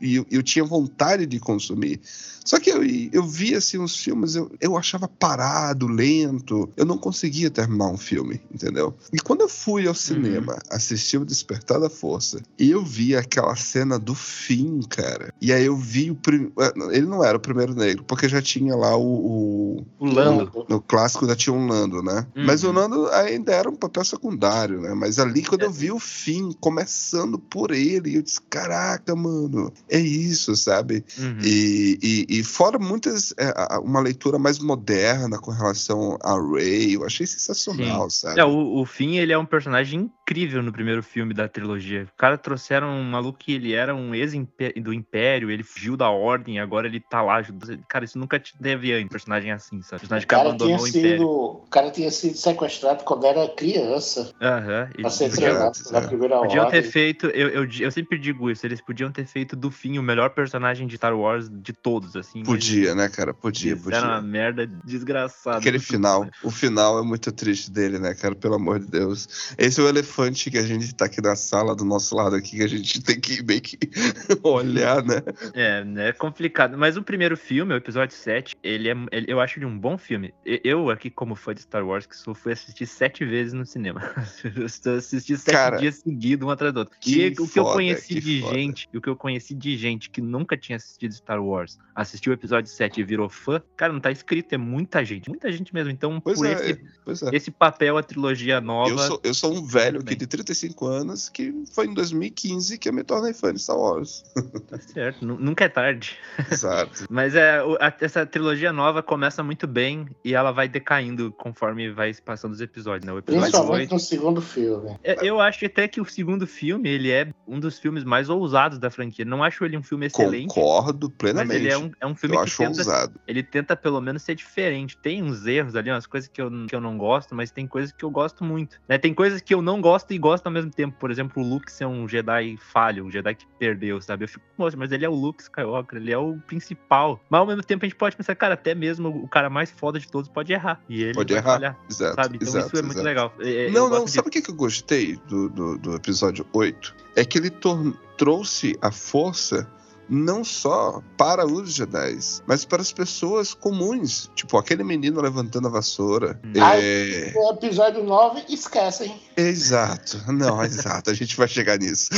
e eu, eu tinha vontade de consumir. Só que eu, eu via assim os filmes, eu, eu achava parado, lento. Eu não conseguia terminar um filme, entendeu? E quando eu fui ao cinema uhum. assistir O Despertar da Força, eu vi aquela cena do fim, cara. E aí eu vi o primeiro. É, ele não era o primeiro negro, porque já tinha lá o.
O, o Lando.
No, clássico já tinha um Lando, né? Uhum. Mas o Lando ainda era um papel secundário, né? Mas ali, quando é. eu vi o fim, começando por ele, eu disse: caraca, mano, é isso, sabe? Uhum. E, e, e fora muitas. É, uma leitura mais moderna com relação a Ray, eu achei sensacional, Sim. sabe?
É, o, o Finn, ele é um personagem incrível no primeiro filme da trilogia. O cara trouxeram um maluco que ele era um ex do Império, ele fugiu da Ordem, agora ele tá lá ajudando. Cara, isso nunca teve um personagem assim, sabe? personagem o
que abandonou o Império. o cara tinha sido sequestrado quando era criança.
Aham.
Uhum. Pra ser treinado na primeira
Podiam Ordem. ter feito, eu, eu, eu sempre digo isso, eles podiam ter feito do Finn o melhor personagem de Star Wars de todos, assim.
Podia, né, cara? Podia, podia.
Era uma merda desgraçada.
Aquele final, o final é muito triste dele, né, cara? Pelo amor de Deus. Esse é o elefante que a gente tá aqui na sala do nosso lado aqui, que a gente tem que meio que olhar, né?
É, né, é complicado. Mas o primeiro filme, o episódio 7, ele é, ele, eu acho ele um bom filme. Eu, aqui, como fã de Star Wars, que sou, fui assistir sete vezes no cinema. assisti sete cara, dias seguidos, um atrás do outro. E o que eu conheci de foda. gente, o que eu conheci de gente que nunca tinha assistido Star Wars, assistiu o episódio 7 e virou fã, cara, não tá escrito, é muita gente, muita gente mesmo. Então, pois por é, esse, é. esse papel, a trilogia nova.
Eu sou, eu sou um velho de 35 anos que foi em 2015 que eu me tornei fã de Star Wars.
Tá certo, nunca é tarde.
Exato.
Mas é, essa trilogia nova começa muito bem e ela vai decaindo conforme vai passando os episódios, né? O episódio
Principalmente 8, no segundo filme.
É, eu acho até que o segundo filme, ele é um dos filmes mais ousados da franquia. Não acho ele um filme excelente.
Concordo plenamente. Mas
ele é um, é um filme
eu
que tenta, ousado. ele tenta pelo menos ser diferente. Tem uns erros ali, umas coisas que eu, que eu não gosto, mas tem coisas que eu gosto muito. Né? Tem coisas que eu não gosto e gosto ao mesmo tempo. Por exemplo, o Luke ser um Jedi falho, um Jedi que perdeu, sabe? Eu fico, moça, mas ele é o Luke Skywalker, ele é o principal. Mas ao mesmo tempo a gente pode pensar, cara, até mesmo o cara mais foda de todos pode errar. E ele
pode errar. Falhar, exato, sabe? Então
exato,
isso
é muito legal.
É, não, não, sabe o que, eu gostei do, do, do episódio 8? É que ele trouxe a força não só para os Jedi, mas para as pessoas comuns. Tipo, aquele menino levantando a vassoura.
Hum. É... no episódio 9, esquecem.
Exato. Não, exato. A gente vai chegar nisso.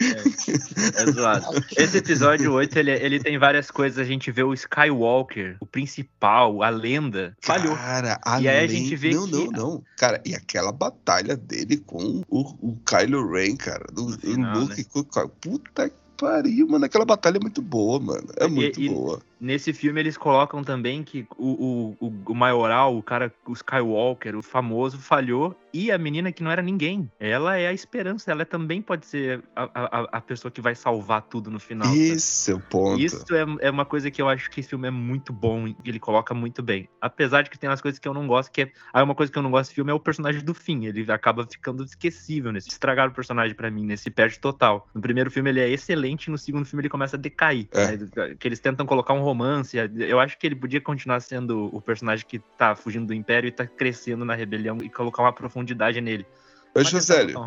É, é zoado. Esse episódio 8, ele, ele tem várias coisas. A gente vê o Skywalker, o principal, a lenda, falhou.
Cara, a e aí a gente vê não, que... Não, não, Cara, e aquela batalha dele com o, o Kylo Ren, cara. Do, final, Luke. Né? Puta que pariu, mano. Aquela batalha é muito boa, mano. É muito e, boa.
Nesse filme eles colocam também que o, o, o, maioral, o cara, o Skywalker, o famoso, falhou e a menina que não era ninguém. Ela é a esperança, ela também pode ser a, a, a pessoa que vai salvar tudo no final.
Isso o ponto.
Isso é, é uma coisa que eu acho que esse filme é muito bom e ele coloca muito bem. Apesar de que tem umas coisas que eu não gosto, que é. Aí uma coisa que eu não gosto desse filme é o personagem do fim. Ele acaba ficando esquecível nesse. Estragaram o personagem para mim, nesse perde total. No primeiro filme ele é excelente, no segundo filme ele começa a decair. É. Né? Que eles tentam colocar um romance. Eu acho que ele podia continuar sendo o personagem que tá fugindo do Império e tá crescendo na rebelião e colocar uma profundidade nele.
Ô, Josélio,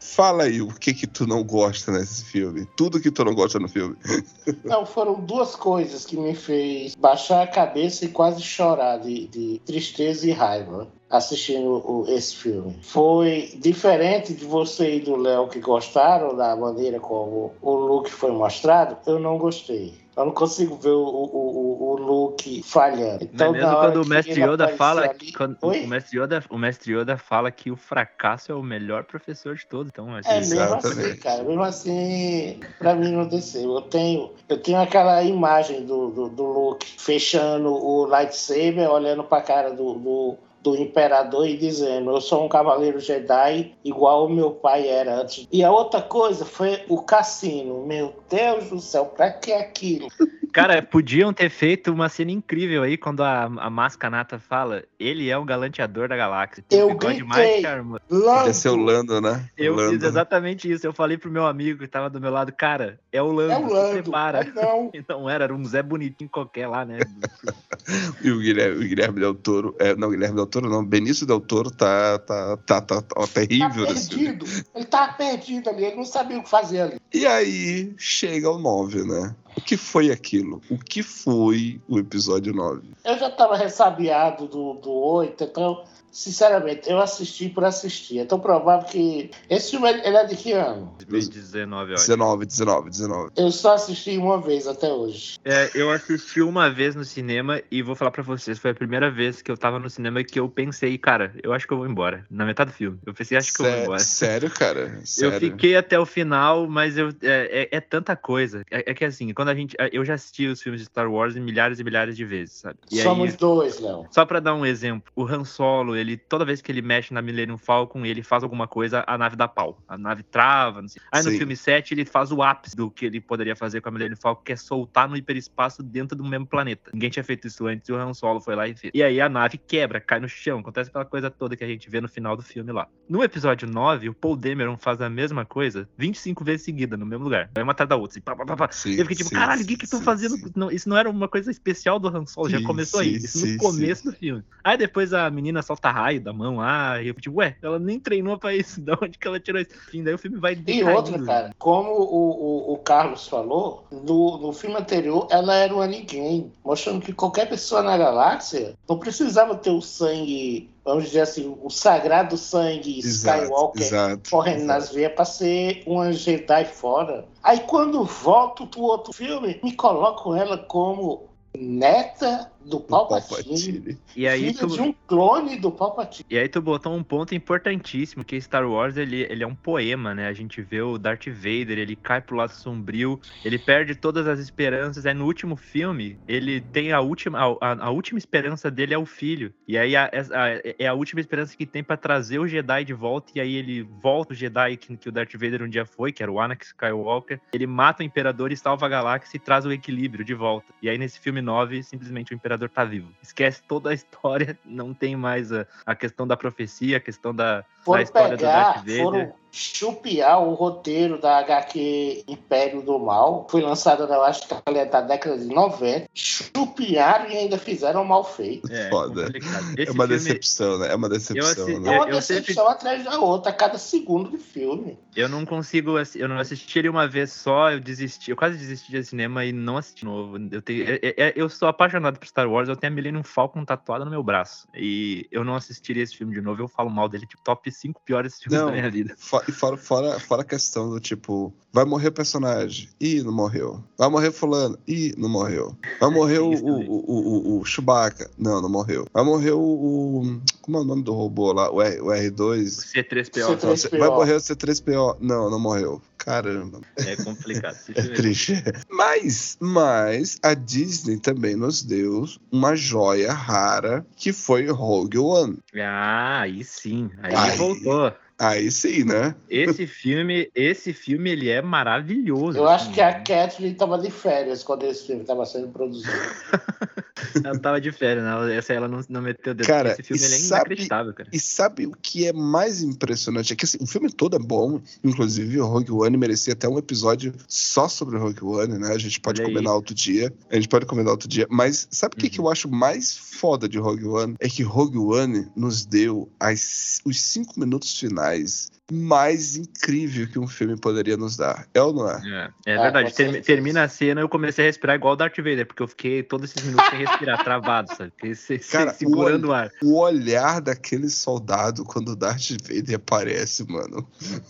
fala aí o que que tu não gosta nesse filme. Tudo que tu não gosta no filme.
Não, foram duas coisas que me fez baixar a cabeça e quase chorar de, de tristeza e raiva assistindo o, esse filme. Foi diferente de você e do Léo que gostaram da maneira como o Luke foi mostrado, eu não gostei. Eu não consigo ver o, o, o, Luke falhando.
Então, Mas mesmo quando o mestre Yoda fala ali... quando o mestre Yoda, o mestre Yoda fala que o fracasso é o melhor professor de todos, então
assim, é mesmo assim, cara. Mesmo assim, para mim não desceu. Eu tenho, eu tenho aquela imagem do, do, do Luke fechando o lightsaber, olhando para a cara do, do do imperador e dizendo: Eu sou um cavaleiro Jedi igual o meu pai era antes. E a outra coisa foi o cassino. Meu Deus do céu, pra que aquilo?
Cara, podiam ter feito uma cena incrível aí quando a, a Mascanata fala: ele é um galanteador da galáxia.
Tem eu gritei, mais
ser o Lando, né?
Eu Lando. fiz exatamente isso. Eu falei pro meu amigo que tava do meu lado, cara, é o Lando, é o Lando. se prepara.
Não.
não era, era um Zé Bonitinho qualquer lá, né?
e o Guilherme, o Guilherme Del Toro, é, não, Guilherme Del Toro não, Benício Del Toro tá, tá, tá, tá, tá terrível.
Tá perdido. Ele tá perdido ali, ele não sabia o que fazer ali.
E aí chega o 9, né? O que foi aquilo? O que foi o episódio 9?
Eu já estava ressabiado do, do 8, então sinceramente, eu assisti por assistir. É tão provável que. Esse filme ele é de que ano?
2019,
19, 19, 19.
Eu só assisti uma vez até hoje.
É, eu assisti uma vez no cinema e vou falar pra vocês, foi a primeira vez que eu tava no cinema que eu pensei, cara, eu acho que eu vou embora. Na metade do filme. Eu pensei, acho que eu vou embora.
Sério, cara? Sério?
Eu fiquei até o final, mas eu, é, é, é tanta coisa. É, é, que assim, quando a gente. Eu já assisti os filmes de Star Wars milhares e milhares de vezes, sabe?
E Somos aí, dois, Léo.
Só pra dar um exemplo, o Han Solo, ele toda vez que ele mexe na Millennium Falcon, ele faz alguma coisa, a nave dá pau. A nave trava, não sei. Aí Sim. no filme 7 ele faz o ápice do que ele poderia fazer com a Millennium Falcon, que é soltar no hiperespaço dentro do mesmo planeta. Ninguém tinha feito isso antes e o Han Solo foi lá e fez. E aí a nave quebra, cai no chão, acontece aquela coisa toda que a gente vê no final do filme lá. No episódio 9, o Paul Dameron faz a mesma coisa 25 vezes seguida, no mesmo lugar. Vai uma atrás da outra. Assim, pá, pá, pá, Sim, eu fiquei tipo, sim, caralho, o que que estão fazendo? Não, isso não era uma coisa especial do Han Solo, já começou aí. Isso no começo do filme. Aí depois a menina solta raio da mão lá, e eu tipo, ué, ela nem treinou pra isso, da onde que ela tirou isso? Enfim, daí o filme vai
decaindo. E outra, cara, como o, o, o Carlos falou, no, no filme anterior ela era uma ninguém, mostrando que qualquer pessoa na galáxia não precisava ter o sangue vamos dizer assim, o sagrado sangue exato, Skywalker exato, correndo exato. nas veias para ser uma Jedi fora. Aí quando volto pro outro filme, me colocam ela como neta do Palpatine, Palpatine.
E aí
tu... de um clone do Palpatine.
E aí tu botou um ponto importantíssimo, que Star Wars, ele, ele é um poema, né? A gente vê o Darth Vader, ele cai pro lado sombrio, ele perde todas as esperanças, aí no último filme, ele tem a última, a, a última esperança dele é o filho, e aí a, a, é a última esperança que tem para trazer o Jedi de volta, e aí ele volta o Jedi que, que o Darth Vader um dia foi, que era o Anakin Skywalker, ele mata o Imperador e salva a galáxia e traz o equilíbrio de volta. E aí nesse filme 9, simplesmente o Imperador Imperador tá vivo. Esquece toda a história, não tem mais a, a questão da profecia, a questão da, da história
pegar,
do Darth Vader.
Foram, chupiar o roteiro da HQ Império do Mal. Foi lançada, eu acho que é da década de 90. Chupiaram e ainda fizeram mal feito.
É, Foda. É uma filme... decepção, né? É uma decepção, eu, né?
É uma decepção sempre... atrás da outra, a cada segundo de filme.
Eu não consigo, eu não assisti ele uma vez só, eu desisti, eu quase desisti de cinema e não assisti de novo. Eu, tenho, eu, eu sou apaixonado por Star Wars, eu tenho a Millennium Falcon tatuada no meu braço. E eu não assistiria esse filme de novo, eu falo mal dele, tipo, top 5 piores filmes não, da minha vida.
E fora, fora, fora a questão do tipo, vai morrer o personagem, e não morreu. Vai morrer fulano, e não morreu. Vai morrer o, o, o, o, Chewbacca, não, não morreu. Vai morrer o, como é o nome do robô lá? O, R, o R2?
C3PO.
C3PO.
Vai morrer o C3PO, não, não morreu. Caramba.
É complicado.
é triste. Mas, mas a Disney também nos deu uma joia rara que foi Rogue One.
Ah, aí sim. Aí, aí voltou.
Aí sim, né?
Esse filme, esse filme, ele é maravilhoso.
Eu acho que a Kathleen estava de férias quando esse filme estava sendo produzido.
ela estava de férias, né? Essa ela não, não meteu dedo.
Cara,
esse filme é
sabe, inacreditável, cara. E sabe o que é mais impressionante? É que assim, o filme todo é bom, inclusive o Rogue One merecia até um episódio só sobre o Rogue One, né? A gente pode Olha combinar aí. outro dia. A gente pode combinar outro dia. Mas sabe o uhum. que, que eu acho mais foda de Rogue One? É que Rogue One nos deu as, os cinco minutos finais mais incrível que um filme poderia nos dar. É ou não
é? É, é ah, verdade. Ter, termina a cena e eu comecei a respirar igual o Darth Vader, porque eu fiquei todos esses minutos sem respirar, travado, sabe? Se, Cara, segurando o, ar.
O olhar daquele soldado quando o Darth Vader aparece, mano.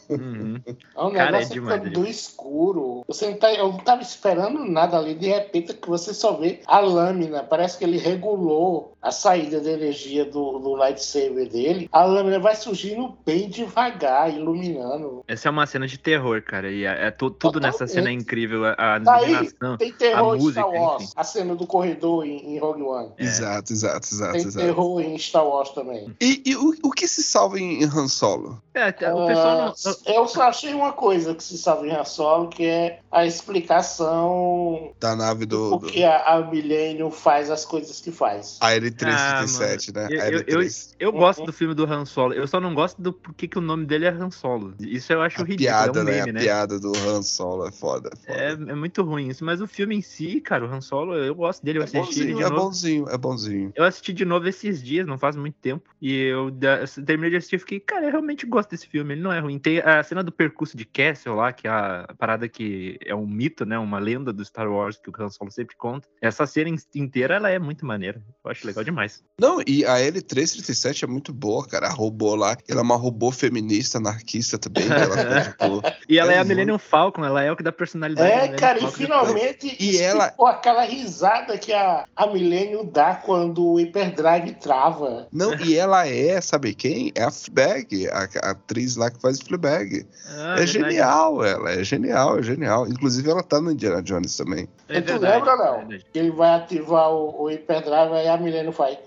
Uhum. É um Cara, é demais, é do escuro. Você não tá, eu não tava esperando nada ali, de repente que você só vê a lâmina. Parece que ele regulou a saída de energia do, do lightsaber dele. A lâmina vai surgindo bem devagar iluminando.
Essa é uma cena de terror, cara. E é, é tudo Totalmente. nessa cena é incrível. A, a tá iluminação,
tem terror
a música,
Star Wars, enfim. a cena do corredor em, em Rogue One.
É. Exato, exato, exato.
Tem
exato.
terror em Star Wars também.
E, e o, o, que se salva em Han Solo?
É, o pessoal não...
Ah, eu só achei uma coisa que se salva em Han Solo, que é a explicação
da nave do.
Porque do... a, a Millennium faz as coisas que faz.
A L337, ah, né?
Eu, eu, eu, eu, gosto do filme do Han Solo. Eu só não gosto do porquê que o nome dele é Han Solo. Isso eu acho a ridículo.
Piada,
é um
né?
meme,
a
né?
piada do Han Solo é foda. foda.
É, é, muito ruim isso. Mas o filme em si, cara, o Han Solo, eu gosto dele. Eu
é
assisti
bonzinho,
ele de
é
novo.
bonzinho, é bonzinho.
Eu assisti de novo esses dias, não faz muito tempo. E eu, eu terminei de assistir e fiquei, cara, eu realmente gosto desse filme. Ele não é ruim. Tem a cena do percurso de Castle lá, que é a parada que é um mito, né? Uma lenda do Star Wars que o Han Solo sempre conta. Essa cena inteira, ela é muito maneira. Eu acho legal demais.
Não, e a L337 é muito boa, cara. A robô lá, ela é uma robô feminista, anarquista também. Ela, tá,
tipo, e ela é, é a Millennium Falcon, ela é o que dá personalidade.
É, cara, e finalmente e ela aquela risada que a, a Millennium dá quando o Hyperdrive trava.
Não, e ela é, sabe quem? É a Fleabag, a, a atriz lá que faz Fleabag. Ah, é verdade. genial, ela é genial, é genial. Inclusive ela tá no Indiana Jones também.
É tu lembra, não? É ele vai ativar o, o Hyperdrive e a Millennium faz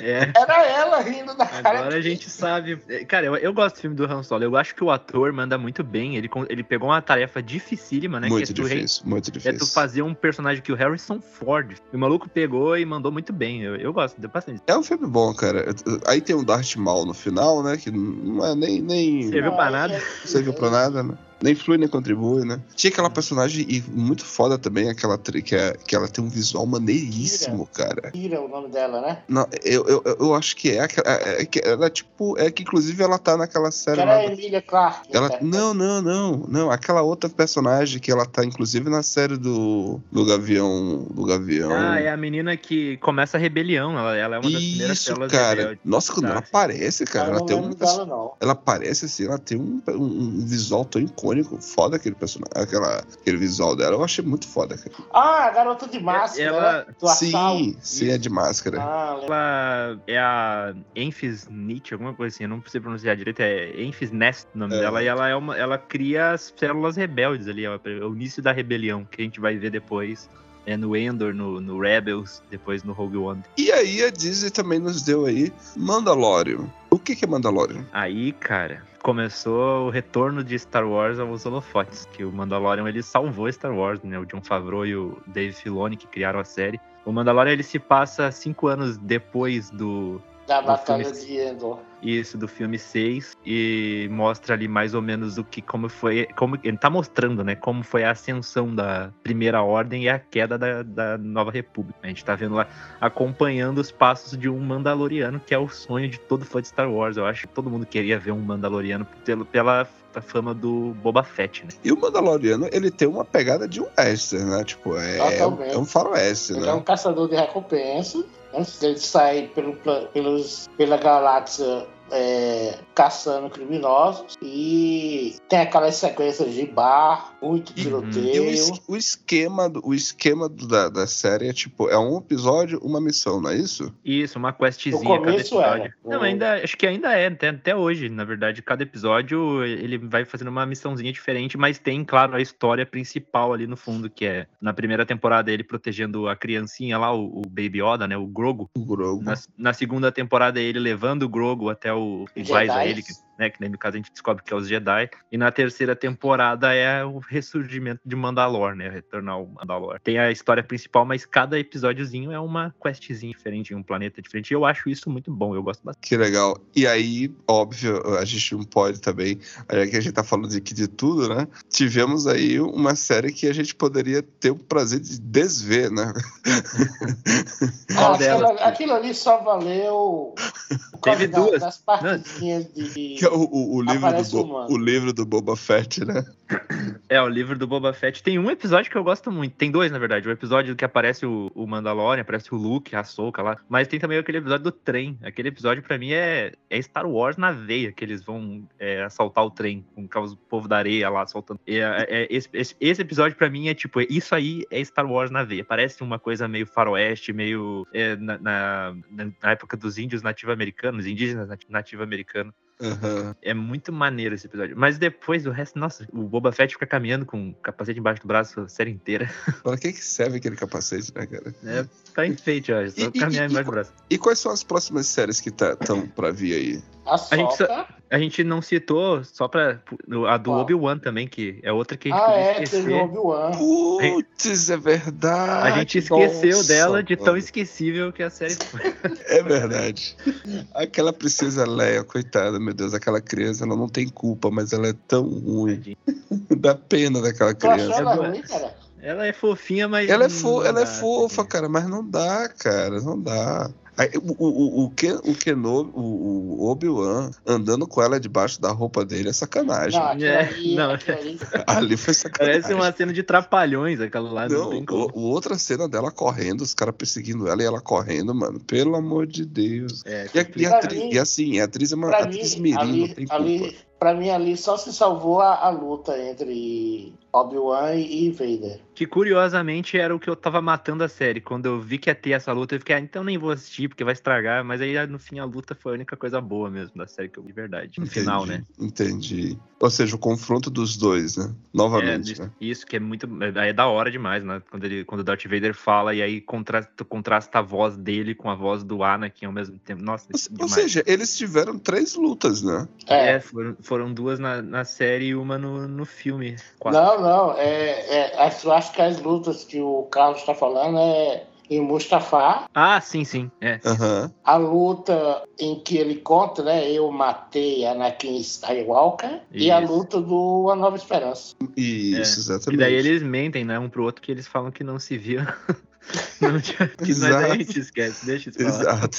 é. Era ela rindo da cara.
Agora a gente sabe. É, cara, eu, eu gosto do filme do Han Solo. Eu acho que o ator manda muito bem. Ele, ele pegou uma tarefa dificílima, né?
Muito
que
é difícil,
tu,
muito difícil.
É tu fazer um personagem que o Harrison Ford. O maluco pegou e mandou muito bem. Eu, eu gosto, deu bastante.
É um filme bom, cara. Aí tem um Darth Maul no final, né? Que não é nem. nem...
Serviu pra nada.
Serviu pra nada, né? Nem flui nem contribui, né? Tinha aquela personagem e muito foda também, aquela que, é, que ela tem um visual maneiríssimo, Kira. cara.
Kira é o nome dela, né?
Não, eu, eu, eu acho que é, é, é, que ela é tipo, é que inclusive ela tá naquela série. Que
era a Emília Clarke.
Ela, não, não, não, não, aquela outra personagem que ela tá inclusive na série do, do Gavião, do Gavião.
Ah, é a menina que começa a rebelião, ela, ela é uma das primeiras
Isso, cara. Nossa, quando ela aparece, cara, ela tem um
dela,
ela aparece assim, ela tem um, um, um visual tão icônico icônico, foda aquele personagem, aquela, aquele visual dela. Eu achei muito foda, cara.
Ah, a garota de máscara. Ela...
Né? Sim, sim, é de máscara.
Ah, ela é a Enfys Nietzsche, alguma coisa assim, eu não sei pronunciar direito, é Enfys Nest o nome é. dela, e ela é uma. Ela cria as células rebeldes ali, é o início da rebelião, que a gente vai ver depois é no Endor, no, no, Rebels, depois no Rogue One.
E aí a Disney também nos deu aí Mandalorian. O que, que é Mandalorian?
Aí, cara, começou o retorno de Star Wars aos holofotes, que o Mandalorian ele salvou Star Wars, né? O John Favreau e o Dave Filoni que criaram a série. O Mandalorian ele se passa cinco anos depois do
Da Batalha de Endor.
Isso, do filme 6, e mostra ali mais ou menos o que, como foi, como ele tá mostrando, né, como foi a ascensão da Primeira Ordem e a queda da, da Nova República. A gente tá vendo lá, acompanhando os passos de um Mandaloriano, que é o sonho de todo fã de Star Wars. Eu acho que todo mundo queria ver um Mandaloriano pelo, pela fama do Boba Fett, né?
E o Mandaloriano, ele tem uma pegada de um western, né? Tipo, é, é, é um faroeste,
ele
né?
é um caçador de recompensa. Antes dele sair pelo, pelos, pela galáxia é, caçando criminosos e tem aquelas sequências de bar, muito tiroteio.
E o, o esquema, do, o esquema do, da, da série é tipo, é um episódio, uma missão, não é isso?
Isso, uma questzinha cada episódio. Era. Não, ainda, acho que ainda é, até, até hoje, na verdade, cada episódio ele vai fazendo uma missãozinha diferente, mas tem, claro, a história principal ali no fundo, que é na primeira temporada ele protegendo a criancinha lá, o, o Baby Yoda, né, o Grogo.
O Grogo.
Na, na segunda temporada ele levando o Grogo até o iguais a ele, né? Que no caso a gente descobre que é os Jedi. E na terceira temporada é o ressurgimento de Mandalor, né? Retornar o Mandalor. Tem a história principal, mas cada episódiozinho é uma questzinha diferente, um planeta diferente. E eu acho isso muito bom, eu gosto bastante.
Que legal. E aí, óbvio, a gente não pode também, já que a gente tá falando aqui de tudo, né? Tivemos aí uma série que a gente poderia ter o prazer de desver, né?
Ah, aquilo, aquilo, ali só valeu.
Teve duas.
Das partezinhas de.
Que é o, o, o livro do, o livro do Boba Fett, né?
É, o livro do Boba Fett. Tem um episódio que eu gosto muito. Tem dois, na verdade. O episódio que aparece o, o Mandalorian, aparece o Luke, a Soca lá. Mas tem também aquele episódio do trem. Aquele episódio, para mim, é, é Star Wars na veia, que eles vão é, assaltar o trem com o povo da areia lá assaltando. É, é, esse, esse, esse, episódio, para mim, é tipo, isso aí é Star Wars na veia. Parece uma coisa meio faroeste, meio. É, na, na, na época dos índios nativo-americanos, indígenas nativo-americanos.
Uhum.
É muito maneiro esse episódio. Mas depois o resto, nossa, o Boba Fett fica caminhando com o capacete embaixo do braço a série inteira.
Para que, que serve aquele capacete, né, cara?
É, tá enfeite, ó. Só e, caminhar e, embaixo do braço.
E quais são as próximas séries que estão tá, pra vir aí?
A, a gente,
a gente não citou só pra. A do Obi-Wan também, que é outra que a gente
ah,
podia
é,
esquecer.
Obi-Wan.
Putz, é verdade.
A gente esqueceu Nossa, dela de tão esquecível que a série foi.
É verdade. Aquela princesa Leia, coitada, meu Deus, aquela criança, ela não tem culpa, mas ela é tão ruim. Dá pena daquela criança.
Ela, ruim, cara?
ela é fofinha, mas.
Ela é, fo ela é fofa, cara, mas não dá, cara, não dá. O, o, o, Ken, o Kenobi, o, o Obi-Wan andando com ela debaixo da roupa dele é sacanagem.
Não,
é,
ali,
não.
Ali...
ali foi sacanagem.
Parece uma cena de trapalhões, aquela lá.
Não, não o, outra cena dela correndo, os caras perseguindo ela e ela correndo, mano. Pelo amor de Deus.
É,
e, a, e, a, mim, e, assim, a atriz é uma atriz
mim,
mirim,
ali,
não tem
ali,
culpa.
Pra mim, ali só se salvou a, a luta entre Obi-Wan e Vader.
Que curiosamente era o que eu tava matando a série. Quando eu vi que ia ter essa luta, eu fiquei, ah, então nem vou assistir, porque vai estragar. Mas aí no fim a luta foi a única coisa boa mesmo da série que eu vi de verdade. No
entendi,
final, né?
Entendi. Ou seja, o confronto dos dois, né? Novamente.
É, isso,
né?
isso, que é muito. É, é da hora demais, né? Quando, ele, quando o Darth Vader fala e aí contrasta, contrasta a voz dele com a voz do Anakin ao mesmo tempo. Nossa,
ou, ou seja, eles tiveram três lutas, né?
É, é foram, foram duas na, na série e uma no, no filme.
Quatro. Não, não. É, é, eu acho que as lutas que o Carlos está falando é em Mustafa.
Ah, sim, sim. É.
Uhum.
A luta em que ele conta, né? Eu matei Anakin Skywalker. Isso. E a luta do A Nova Esperança.
Isso, é. exatamente.
E daí eles mentem, né? Um pro outro que eles falam que não se viu. não tinha... Mas aí a gente esquece, deixa isso falar.
Exato.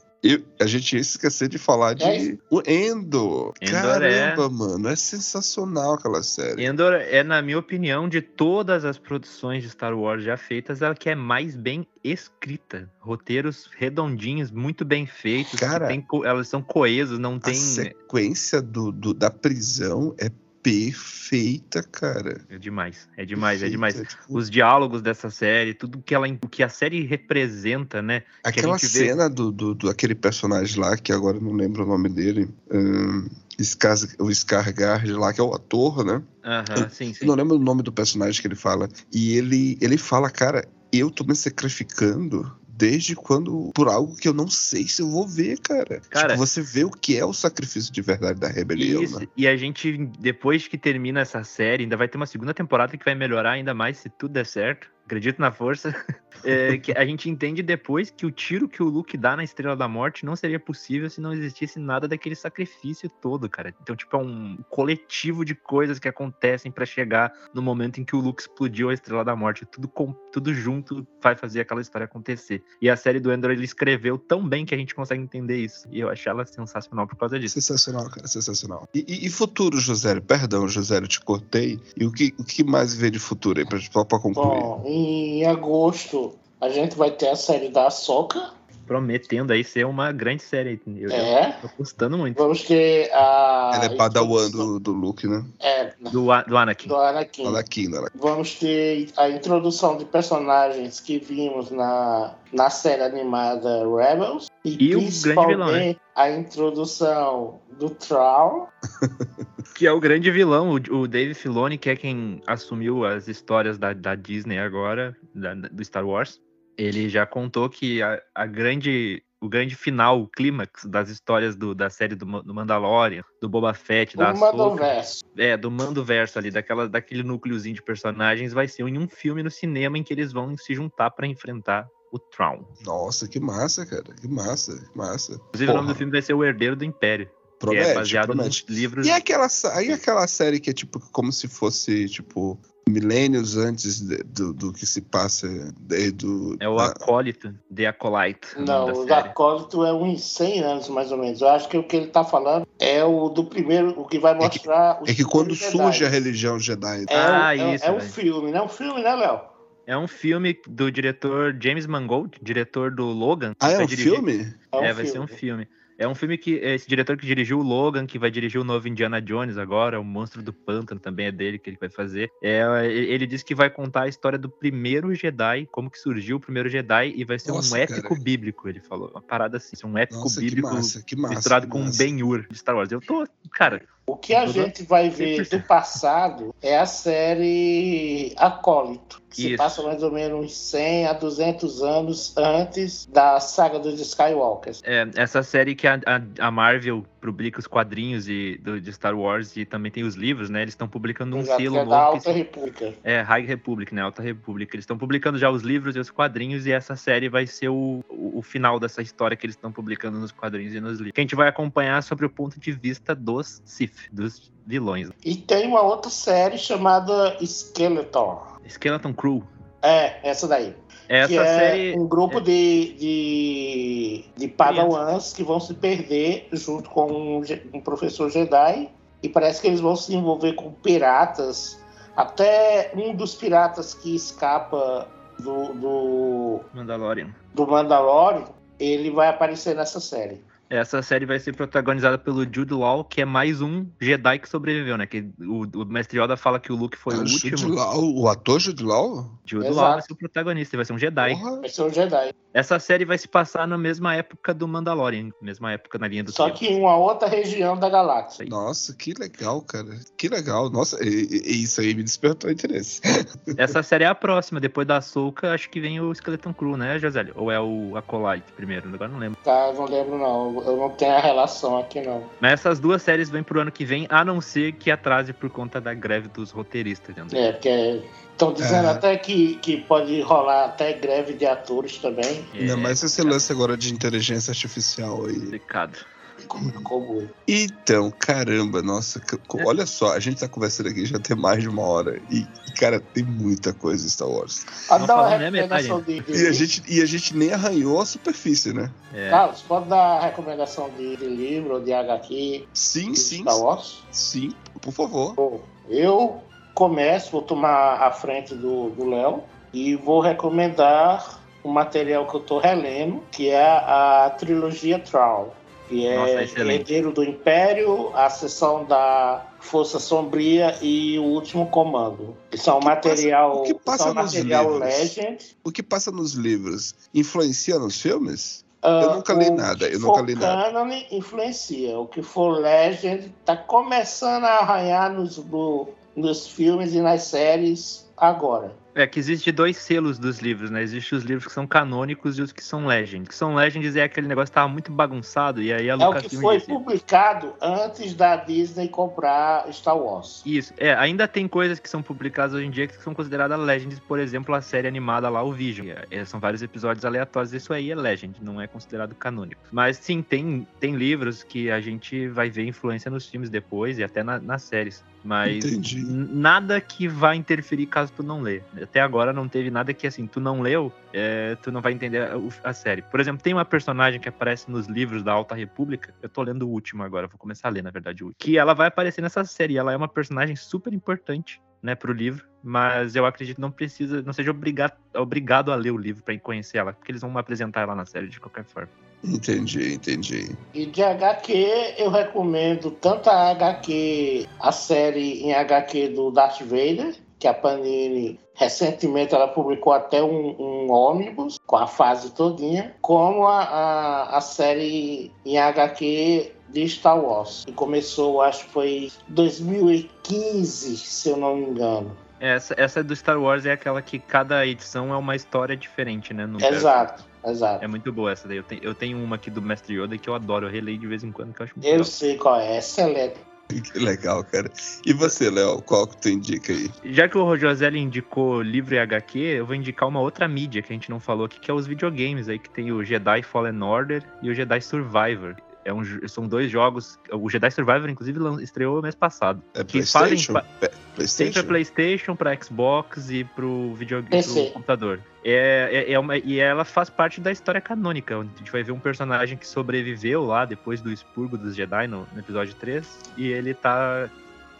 E a gente ia esquecer de falar de
É.
o Endo.
Endor
Caramba, mano, é sensacional aquela série.
Endor é, na minha opinião, de todas as produções de Star Wars já feitas, a que é mais bem escrita. Roteiros redondinhos, muito bem feitos. que
Cara,
tem elas são coesos, não
A
tem.
sequência do, do- da prisão é perfeita, cara.
É demais, é demais, é
Perfeita,
demais.
tipo,
Os diálogos dessa série, tudo que ela, o que a série representa, né?
Aquela
gente vê-
cena do, do, do aquele personagem lá, que agora não lembro o nome dele. hum, Skars- o Scargard lá, que é o ator, né?
Aham, sim,
Eu
sim.
não lembro o nome do personagem que ele fala. E ele, ele fala, cara, eu tô me sacrificando desde quando. por algo que eu não sei se eu vou ver, cara.
Cara-
tipo, você vê o que é o sacrifício de verdade da rebelião,
Isso,
né?
e a gente, depois que termina essa série, ainda vai ter uma segunda temporada que vai melhorar ainda mais se tudo der certo. Acredito na força. É, que a gente entende depois que o tiro que o Luke dá na Estrela da Morte não seria possível se não existisse nada daquele sacrifício todo, cara. Então, tipo, é um coletivo de coisas que acontecem para chegar no momento em que o Luke explodiu a Estrela da Morte. Tudo, com, tudo junto vai fazer aquela história acontecer. E a série do Endor ele escreveu tão bem que a gente consegue entender isso. E eu achei ela sensacional por causa disso.
Sensacional, cara, sensacional. E, e, e futuro, José? Perdão, José, eu te cortei. E o que, o que mais vê de futuro aí, pra, pra concluir?
Bom, em agosto a gente vai ter a série da Soca.
Prometendo aí ser uma grande série. Eu,
É.
eu tô gostando muito.
Vamos ter a.
Ela é padawan do, do Luke, né?
É,
Do, A- do Anakin.
do Anakin.
Anakin, né?
Vamos ter a introdução de personagens que vimos na, na série animada Rebels.
E o grande vilão,
principalmente a introdução do Troll.
Que é o grande vilão, o, o Dave Filoni, que é quem assumiu as histórias da, da Disney agora, da- da- do Star Wars. Ele já contou que a, a grande, o grande final, o clímax das histórias do- da série do, do Mandalorian, do Boba Fett, da
O
Ahsoka,
Mandoverso.
é, do Mandoverso ali, daquela, daquele núcleozinho de personagens, vai ser em um filme no cinema em que eles vão se juntar pra enfrentar o Thrawn.
Nossa, que massa, cara. Que massa, que massa.
Inclusive, o nome
Porra.
do filme vai ser O Herdeiro do Império,
Promete,
é baseado
promete.
nos livros
E aquela, sa- aí aquela série que é tipo como se fosse, tipo, milênios antes de- do, do que se passa de- do.
É o
da-
Acólito, The Acolyte.
Não, o
série.
Acólito é uns 100 anos mais ou menos. Eu acho que o que ele tá falando é o do primeiro, o que vai
que-
mostrar. os
É que quando
primeiros
surge a
Jedi.
religião Jedi.
É,
Ah,
um- é,
isso,
é um filme, né? Um filme, né, Léo?
É um filme do diretor James Mangold, diretor do Logan. que
Ah, é um
dirigir-
filme?
É, um
É, vai ser um filme. É um filme que esse diretor que dirigiu o Logan, que vai dirigir o novo Indiana Jones agora, o Monstro do Pântano também é dele que ele vai fazer. É, ele disse que vai contar a história do primeiro Jedi, como que surgiu o primeiro Jedi e vai ser
Nossa,
um épico
cara.
bíblico, ele falou. Uma parada assim, um épico
Nossa, que
bíblico
massa, que massa.
misturado
que
com
massa.
Ben-Hur de Star Wars. Eu tô, cara,
O que a gente vai ver
100%.
do passado é a série Acólito, que se
Isso.
passa mais ou menos uns 100 a 200 anos antes da saga dos Skywalkers.
É, essa série que a, a- a Marvel publica os quadrinhos de, de Star Wars e também tem os livros, né? Eles estão publicando um
que
selo
é da
novo. que
Alta República.
É, High Republic, né? Alta República. Eles estão publicando já os livros e os quadrinhos, e essa série vai ser o, o, o final dessa história que eles estão publicando nos quadrinhos e nos livros. Que a gente vai acompanhar sobre o ponto de vista dos Sith, dos vilões.
E tem uma outra série chamada Skeletor.
Skeleton Crew.
É, essa daí.
Essa
que é
série.
um grupo de, de, de padawans que vão se perder junto com um, um professor Jedi. E parece que eles vão se envolver com piratas. Até um dos piratas que escapa do, do,
Mandalorian.
do Mandalorian, ele vai aparecer nessa série.
Essa série vai ser protagonizada pelo Jude Law, que é mais um Jedi que sobreviveu, né? Que o, o Mestre Yoda fala que o Luke foi
Ah,
o
Jude
último.
Law, o ator Jude Law?
Jude
Exato.
Law vai ser o protagonista, vai ser um Jedi.
Porra.
Vai ser um Jedi.
Essa série vai se passar na mesma época do Mandalorian, mesma época na linha do
Só
tempo.
que em uma outra região da galáxia.
Nossa, que legal, cara. Que legal. Nossa, e, e- isso aí me despertou interesse.
Essa série é a próxima, depois da Ahsoka, acho que vem o Skeleton Crew, né, José? Ou é o Acolyte primeiro, agora não lembro.
Tá, não lembro não. Eu não tenho a relação aqui não.
Mas essas duas séries vêm pro ano que vem, a não ser que atrase por conta da greve dos roteiristas. Entendeu?
É, porque estão dizendo
É.
até que, que pode rolar até greve de atores também.
É,
Ainda mais esse lance agora de inteligência artificial aí.
complicado.
Como, como
Então, caramba, nossa, co- olha só, a gente tá conversando aqui já tem mais de uma hora. E, cara, tem muita coisa em Star Wars.
Não
dá uma
a
recomendação de, de
E a gente, e a gente nem arranhou a superfície, né?
É,
Carlos, pode dar recomendação de, de livro ou de HQ
Sim,
de
sim,
Star Wars?
sim, por favor.
Bom, eu começo, vou tomar a frente do do Léo e vou recomendar um material que eu tô relendo, que é a trilogia Troll, que é
Nossa, excelente.
Herdeiro do Império, a sessão da Força Sombria e o Último Comando. Isso é um
que passa-
material,
o que passa
é
nos
material
livros?
Legend.
O que passa nos livros influencia nos filmes?
Ah,
nunca li
o
nada, eu nunca li nada.
canon influencia. O que for Legend tá começando a arranhar nos, no- nos filmes e nas séries agora.
É que existe dois selos dos livros, né? Existem os livros que são canônicos e os que são legends. Que são legends é aquele negócio que tava muito bagunçado e aí a
É o que foi disse... publicado antes da Disney comprar Star Wars.
Isso. É, ainda tem coisas que são publicadas hoje em dia que são consideradas legends, por exemplo, a série animada lá, o Vision. É, são vários episódios aleatórios, isso aí é legend, não é considerado canônico. Mas sim, tem, tem livros que a gente vai ver influência nos filmes depois e até na, nas séries. Mas Entendi. nada que vá interferir caso tu não lê. Até agora não teve nada que, assim, tu não leu, é, tu não vai entender a, a, série. Por exemplo, tem uma personagem que aparece nos livros da Alta República. Eu tô lendo o último agora, vou começar a ler, na verdade, o último. Que ela vai aparecer nessa série. Ela é uma personagem super importante, né, pro livro. Mas eu acredito que não precisa, não seja obrigado, obrigado a ler o livro para conhecer ela, porque eles vão apresentar ela na série de qualquer forma.
Entendi, entendi.
E de HQ, eu recomendo tanto a HQ, a série em HQ do Darth Vader, que a Panini recentemente ela publicou até um, um ônibus com a fase todinha, como a, a, a série em HQ de Star Wars, que começou, acho que foi 2015, se eu não me engano.
Essa, essa do Star Wars é aquela que cada edição é uma história diferente, né?
Exato. Exato.
É muito boa essa daí. Eu tenho, eu tenho uma aqui do Mestre Yoda que eu adoro, eu releio de vez em quando, que eu acho muito
Eu legal. sei qual é, excelente.
Que legal, cara. E você, Léo, qual que tu indica aí?
Já que o Joselli indicou livro e HQ, eu vou indicar uma outra mídia que a gente não falou aqui, que é os videogames aí, que tem o Jedi Fallen Order e o Jedi Survivor. É um, são dois jogos. O Jedi Survivor, inclusive, estreou mês passado.
É que PlayStation? Fazem,
PlayStation? Tem pra PlayStation, pra Xbox e pro videogame, pro computador. É, é, é uma, e ela faz parte da história canônica. Onde a gente vai ver um personagem que sobreviveu lá depois do expurgo dos Jedi no, no episódio 3. E ele tá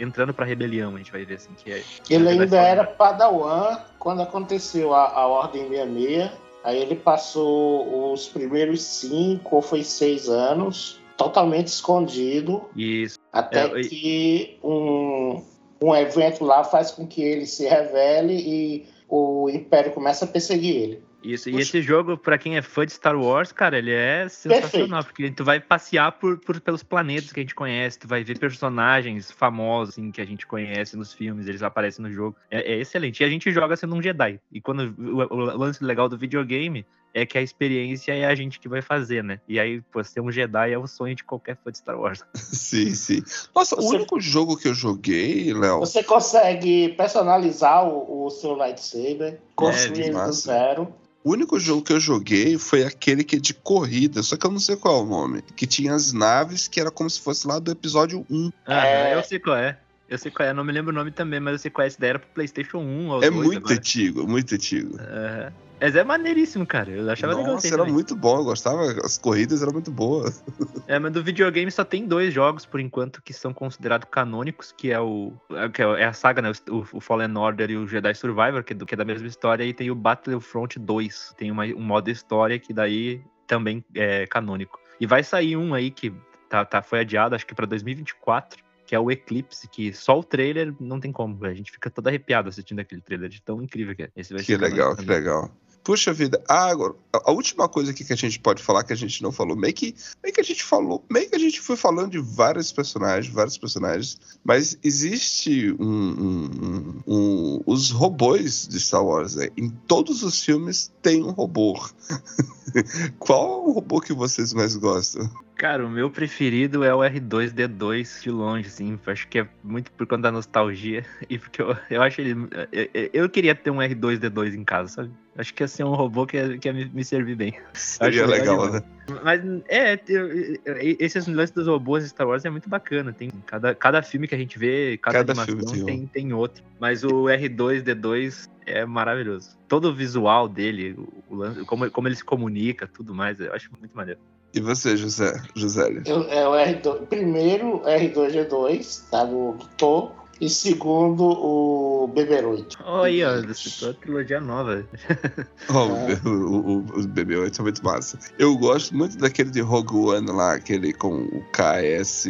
entrando pra rebelião, a gente vai ver assim que é.
Ele ainda era Padawan quando aconteceu a, a Ordem 66 Aí ele passou os primeiros cinco ou foi seis anos totalmente escondido.
Isso.
Até é, que um, um evento lá faz com que ele se revele e o Império começa a perseguir ele.
Isso, Puxa. e esse jogo, para quem é fã de Star Wars, cara, ele é sensacional, Perfeito. porque tu vai passear por, por, pelos planetas que a gente conhece, tu vai ver personagens famosos assim, que a gente conhece nos filmes, eles aparecem no jogo. É, é excelente. E a gente joga sendo um Jedi. E quando o, o, lance legal do videogame é que a experiência é a gente que vai fazer, né? E aí, pô, ser um Jedi é o sonho de qualquer fã de Star Wars.
Sim, sim. Nossa, você, o único jogo que eu joguei, Léo.
Você consegue personalizar o, o seu lightsaber, construir é, do zero.
O único jogo que eu joguei foi aquele que é de corrida, só que eu não sei qual é o nome. Que tinha as naves que era como se fosse lá do episódio 1.
Ah, é... eu sei qual é. Eu sei qual é, não me lembro o nome também, mas eu sei qual é. Essa daí era pro PlayStation 1 ou
É
2
muito
agora.
antigo, muito antigo.
Uhum. Mas é maneiríssimo, cara. Eu achava
Nossa,
legal.
era também. muito bom, eu gostava. As corridas eram muito boas.
É, mas do videogame só tem dois jogos, por enquanto, que são considerados canônicos, que é o. Que é a saga, né? O, o Fallen Order e o Jedi Survivor, que é, é da mesma história, e tem o Battlefront 2. Tem uma, um modo história que daí também é canônico. E vai sair um aí que tá, tá, foi adiado, acho que pra 2024 que é o Eclipse, que só o trailer não tem como, a gente fica todo arrepiado assistindo aquele trailer de tão incrível que é.
Esse vai que legal, que legal. Puxa vida. Ah, agora, a última coisa aqui que a gente pode falar que a gente não falou, meio que, meio que a gente falou, meio que a gente foi falando de vários personagens, vários personagens, mas existe um, um, um, os robôs de Star Wars, né? Em todos os filmes tem um robô. Qual o robô que vocês mais gostam?
Cara, o meu preferido é o R2D2 de longe, assim. Acho que é muito por conta da nostalgia. E porque eu, eu acho ele. Eu, eu queria ter um R2D2 em casa, sabe? Acho que ia ser um robô que ia, que ia me, me servir bem.
Seria legal, né?
Mas é, esses lances dos robôs de Star Wars é muito bacana. Tem cada, cada filme que a gente vê, cada, cada animação tem, tem, tem, outro. Mas o R2D2 é maravilhoso. Todo o visual dele, o, o, como, como ele se comunica, tudo mais, eu acho muito maneiro.
E você, José? José?
Eu, é o R2, primeiro R2G2, tá no topo. E segundo, o BB-8.
Olha aí, ó, citou a trilogia nova.
oh, é. o, o, o BB-8 é muito massa. Eu gosto muito daquele de Rogue One lá, aquele com o KS...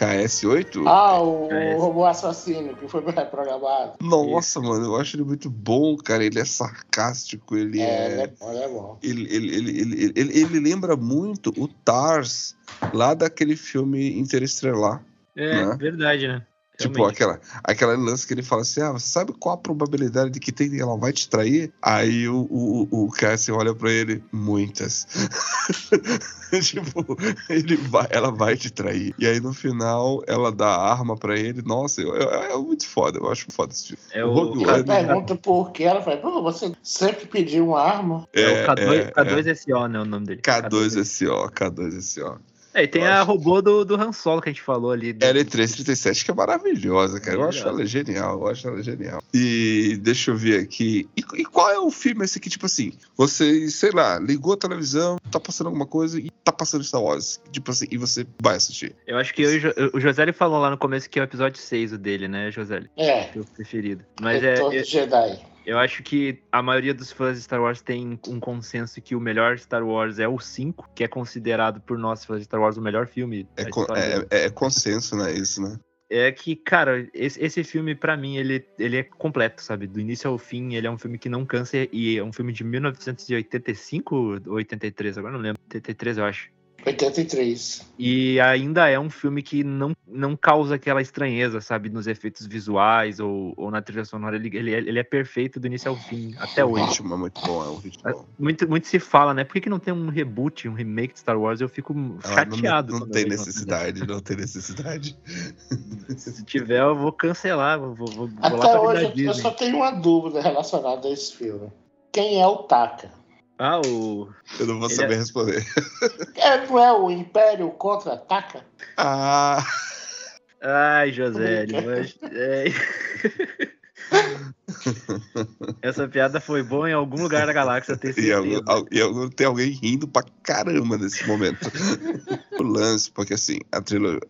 KS8?
Ah, o, KS. robô assassino que foi reprogramado.
Nossa, Isso. mano, eu acho ele muito bom, cara. Ele é sarcástico, ele é.
é... Ele é bom, ele é bom.
Ele, ele, ele, ele, ele, ele lembra muito o Tars lá daquele filme Interestelar.
É, né? verdade, né?
Tipo, aquela, aquela lance que ele fala assim: ah, sabe qual a probabilidade de que tem ela vai te trair? Aí o, o, o Cassian olha pra ele, muitas. tipo, ele vai, ela vai te trair. E aí no final ela dá a arma pra ele. Nossa, eu- eu- é, muito foda, eu acho foda esse filme.
É
o
o,
Ela
One.
pergunta por que ela fala, Pô, você sempre pediu uma arma.
é o K2,
é,
K2SO, né? O nome dele.
K2SO, K2SO.
É, e tem
Eu
a
acho.
robô do, do Han Solo que a gente falou ali. do-
L337, que é maravilhosa, cara. Eu acho
Maravilhosa.
ela genial, eu acho ela genial. E deixa eu ver aqui. E, e qual é o filme esse aqui, tipo assim? Você, sei lá, ligou a televisão, tá passando alguma coisa e tá passando Star Wars. Tipo assim, e você vai assistir.
Eu acho que eu o Jo- o José falou lá no começo que é o episódio 6 o dele, né, José?
É,
Teu preferido. Mas é,
Retorno
eu,
de Jedi.
Eu acho que a maioria dos fãs de Star Wars tem um consenso que o melhor Star Wars é o 5, que é considerado por nós fãs de Star Wars o melhor filme.
É, con- é, é consenso, né? Isso, né?
É que, cara, esse, esse filme, pra mim, ele, ele é completo, sabe? Do início ao fim, ele é um filme que não cansa e é um filme de 1985 ou 83, agora não lembro. 83, eu acho.
83.
E ainda é um filme que não, não causa aquela estranheza, sabe? Nos efeitos visuais ou, ou na trilha sonora. Ele, ele, é- ele é perfeito do início ao fim, até
o
hoje.
ritmo é muito bom, é um ritmo bom.
Muito, muito se fala, né? Por que, que não tem um reboot, um remake de Star Wars? Eu fico
Ah, não-
chateado.
Não,
quando eu
tem necessidade, não tem necessidade.
Se tiver, eu vou cancelar. Vou, vou, vou lá
Até
pra
hoje eu- só tenho uma dúvida relacionada a esse filme. Quem é o Taka?
Ah, o.
Eu não vou
Ele
saber
é-
responder.
É, não é o Império contra-ataca?
Ah,
Ai, José, mas... é. Essa piada foi boa em algum lugar da galáxia,
e,
certeza.
e algum- tem alguém rindo pra caramba nesse momento. o lance, porque assim, a trilogia.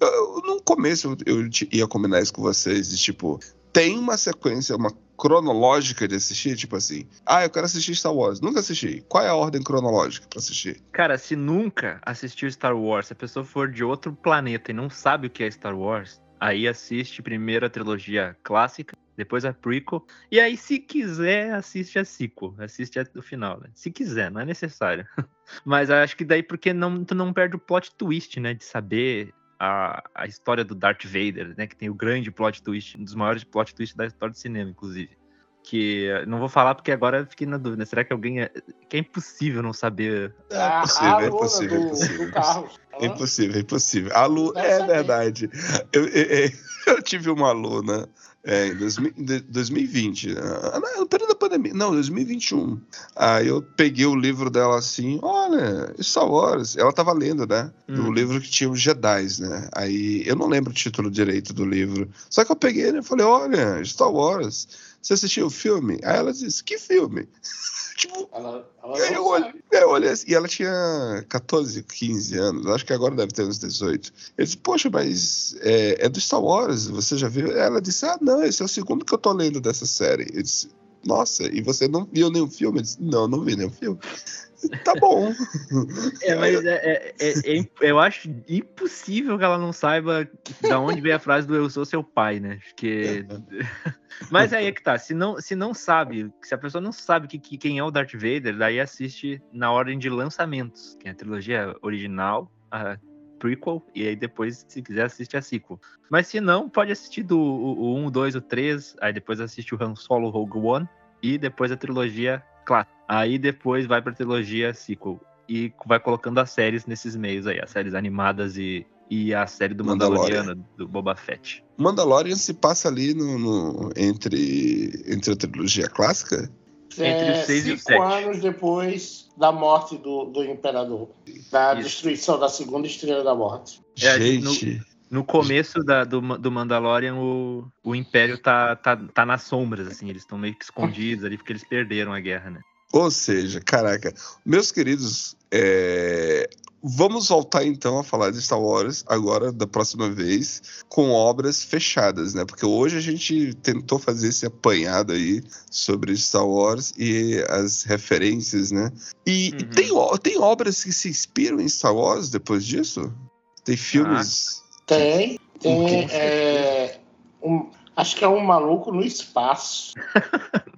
Eu, eu- no começo eu, eu ia combinar isso com vocês, de tipo, tem uma sequência, uma cronológica de assistir, tipo assim, ah, eu quero assistir Star Wars. Nunca assisti. Qual é a ordem cronológica pra assistir?
Cara, se nunca assistiu Star Wars, se a pessoa for de outro planeta e não sabe o que é Star Wars, aí assiste primeiro a trilogia clássica, depois a prequel, e aí se quiser assiste a sequel, assiste até o final, né? Se quiser, não é necessário. Mas acho que daí porque não, tu não perde o plot twist, né, de saber a, a história do Darth Vader, né, que tem o grande plot twist, um dos maiores plot twists da história do cinema, inclusive. Que não vou falar porque agora eu fiquei na dúvida. Será que alguém. É, que é impossível não saber
É impossível,
a
é impossível, é
do,
impossível.
do carro.
É impossível, é impossível. A Lu, é verdade. Eu, eu- eu tive uma aluna é, em 2000 de- 2020, ah, no período da pandemia, não, 2021. Aí eu peguei o livro dela assim, olha, Star Wars. Ela tava lendo, né?
Hum.
livro que tinha os Jedi, né? Aí eu não lembro o título direito do livro. Só que eu peguei né, e falei, olha, Star Wars. Você assistiu o filme? Aí ela disse, que filme? tipo,
Ela, ela
eu eu olhei assim, e ela tinha 14, 15 anos, acho que agora deve ter uns 18. Eu disse, poxa, mas é, é do Star Wars, você já viu? Ela disse, ah, não, esse é o segundo que eu tô lendo dessa série. Eu disse, nossa, e você não viu nenhum filme? Eu disse, não, não vi nenhum filme. Tá bom.
É, mas é, é- é- é eu acho impossível que ela não saiba da onde veio a frase do eu sou seu pai, né? Porque... mas aí é que tá, se não, se não sabe, se a pessoa não sabe que, que- quem é o Darth Vader, daí assiste na ordem de lançamentos, que é a trilogia original, a prequel, e aí depois, se quiser, assiste a sequel. Mas se não, pode assistir do o, o 1, o 2, o 3, aí depois assiste o Han Solo Rogue One, e depois a trilogia clássica. Aí depois vai pra trilogia sequel e vai colocando as séries nesses meios aí, as séries animadas e, e a série do
Mandalorian.
Mandaloriano, do Boba Fett.
Mandalorian se passa ali no, no- entre, entre a trilogia clássica?
Entre
É,
o seis e o
cinco
sete.
anos depois da morte do, do Imperador. Da
Isso.
destruição da segunda estrela da morte.
É,
Gente,
No começo da- do, do Mandalorian, o, o Império tá, tá, tá nas sombras, assim, eles estão meio que escondidos ali, porque eles perderam a guerra, né?
Ou seja, caraca, meus queridos, é, vamos voltar então a falar de Star Wars agora, da próxima vez, com obras fechadas, né? Porque hoje a gente tentou fazer esse apanhado aí sobre Star Wars e as referências, né? E
Uhum.
tem, tem obras que se inspiram em Star Wars depois disso? Tem filmes.
Tem, tem. É, um- acho que é um maluco no espaço.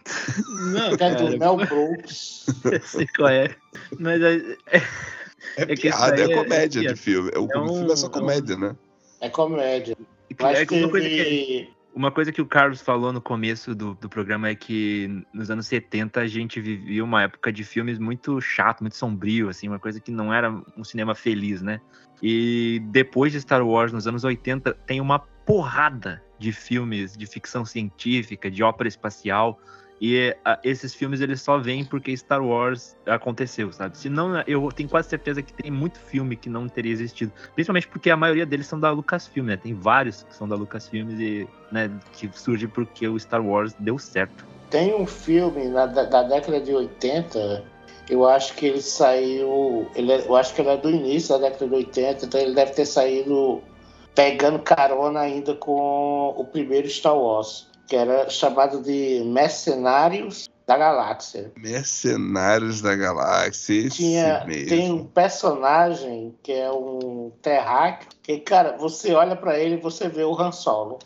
Não,
Que é do Mel Brooks.
eu sei qual é. Mas é,
É,
É isso
piada, é
é-
comédia
é
de filme. O
é um-
filme é só
é um-
comédia, né?
É comédia. Mas
é uma coisa que. Uma coisa que o Carlos falou no começo do, do programa é que nos anos 70 a gente vivia uma época de filmes muito chato, muito sombrio, assim, uma coisa que não era um cinema feliz, né? E depois de Star Wars, nos anos 80, tem uma porrada de filmes de ficção científica, de ópera espacial, e a, esses filmes eles só vêm porque Star Wars aconteceu, sabe? Senão, eu tenho quase certeza que tem muito filme que não teria existido. Principalmente porque a maioria deles são da Lucasfilm, né? Tem vários que são da Lucasfilm e né, que surge porque o Star Wars deu certo.
Tem um filme na, da, da década de 80, eu acho que ele saiu. Ele, é, eu acho que ele é do início da década de 80, então ele deve ter saído pegando carona ainda com o primeiro Star Wars que era chamado de Mercenários da Galáxia.
Mercenários da Galáxia.
Tinha, tem um personagem que é um terráqueo, que, cara, você olha para ele e você vê o Han Solo.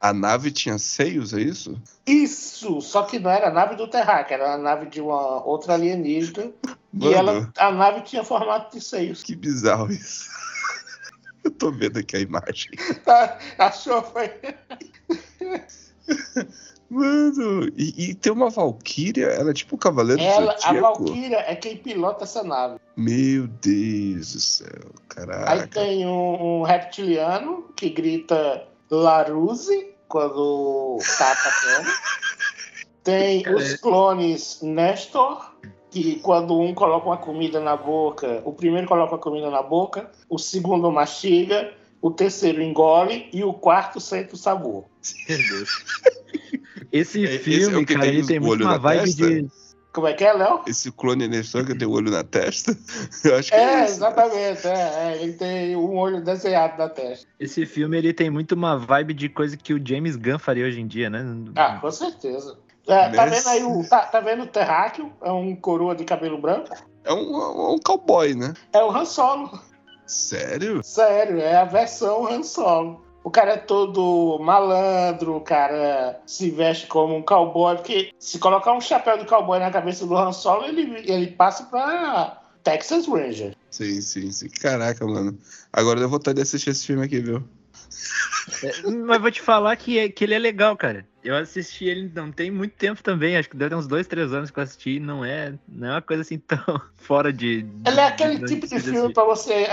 A nave tinha seios, é isso?
Isso! Só que não era a nave do terráqueo, era a nave de uma outra alienígena. Mano, e ela, a nave tinha formato de seios.
Que bizarro isso. Eu tô vendo aqui a imagem.
Achou? Foi.
Mano, e, e, tem uma Valkyria, ela é tipo o Cavaleiro
ela,
do Zodíaco.
A Valkyria é quem pilota essa nave.
Meu Deus do céu, caraca.
Aí tem um, um reptiliano que grita Laruse quando tá atacando. tem os clones Nestor, que quando um coloca uma comida na boca, o primeiro coloca a comida na boca, o segundo mastiga, o terceiro engole e o quarto sente o sabor.
Meu Deus. Esse é, filme, esse é cara, ele tem muito uma vibe testa? de.
Como é que é, Léo?
Esse clone Nestor que tem o olho na testa?
Eu acho que é, é exatamente. É, é, ele tem um olho desenhado na testa.
Esse filme ele tem muito uma vibe de coisa que o James Gunn faria hoje em dia, né?
Ah, com certeza. É, tá vendo aí o. Tá, tá vendo o Terráqueo? É um coroa de cabelo branco?
É um, um cowboy, né?
É o Han Solo.
Sério?
Sério, é a versão Han Solo. O cara é todo malandro, o cara se veste como um cowboy, porque se colocar um chapéu de cowboy na cabeça do Han Solo, ele, ele passa pra Texas Ranger.
Sim, sim, sim. Caraca, mano. Agora eu vou estar de assistir esse filme aqui, viu?
É, mas vou te falar que, é, que ele é legal, cara. Eu assisti ele não tem muito tempo também, acho que deve ter uns dois, três anos que eu assisti, não é, não é uma coisa assim tão fora de.
Ele é aquele de, tipo de, de filme para você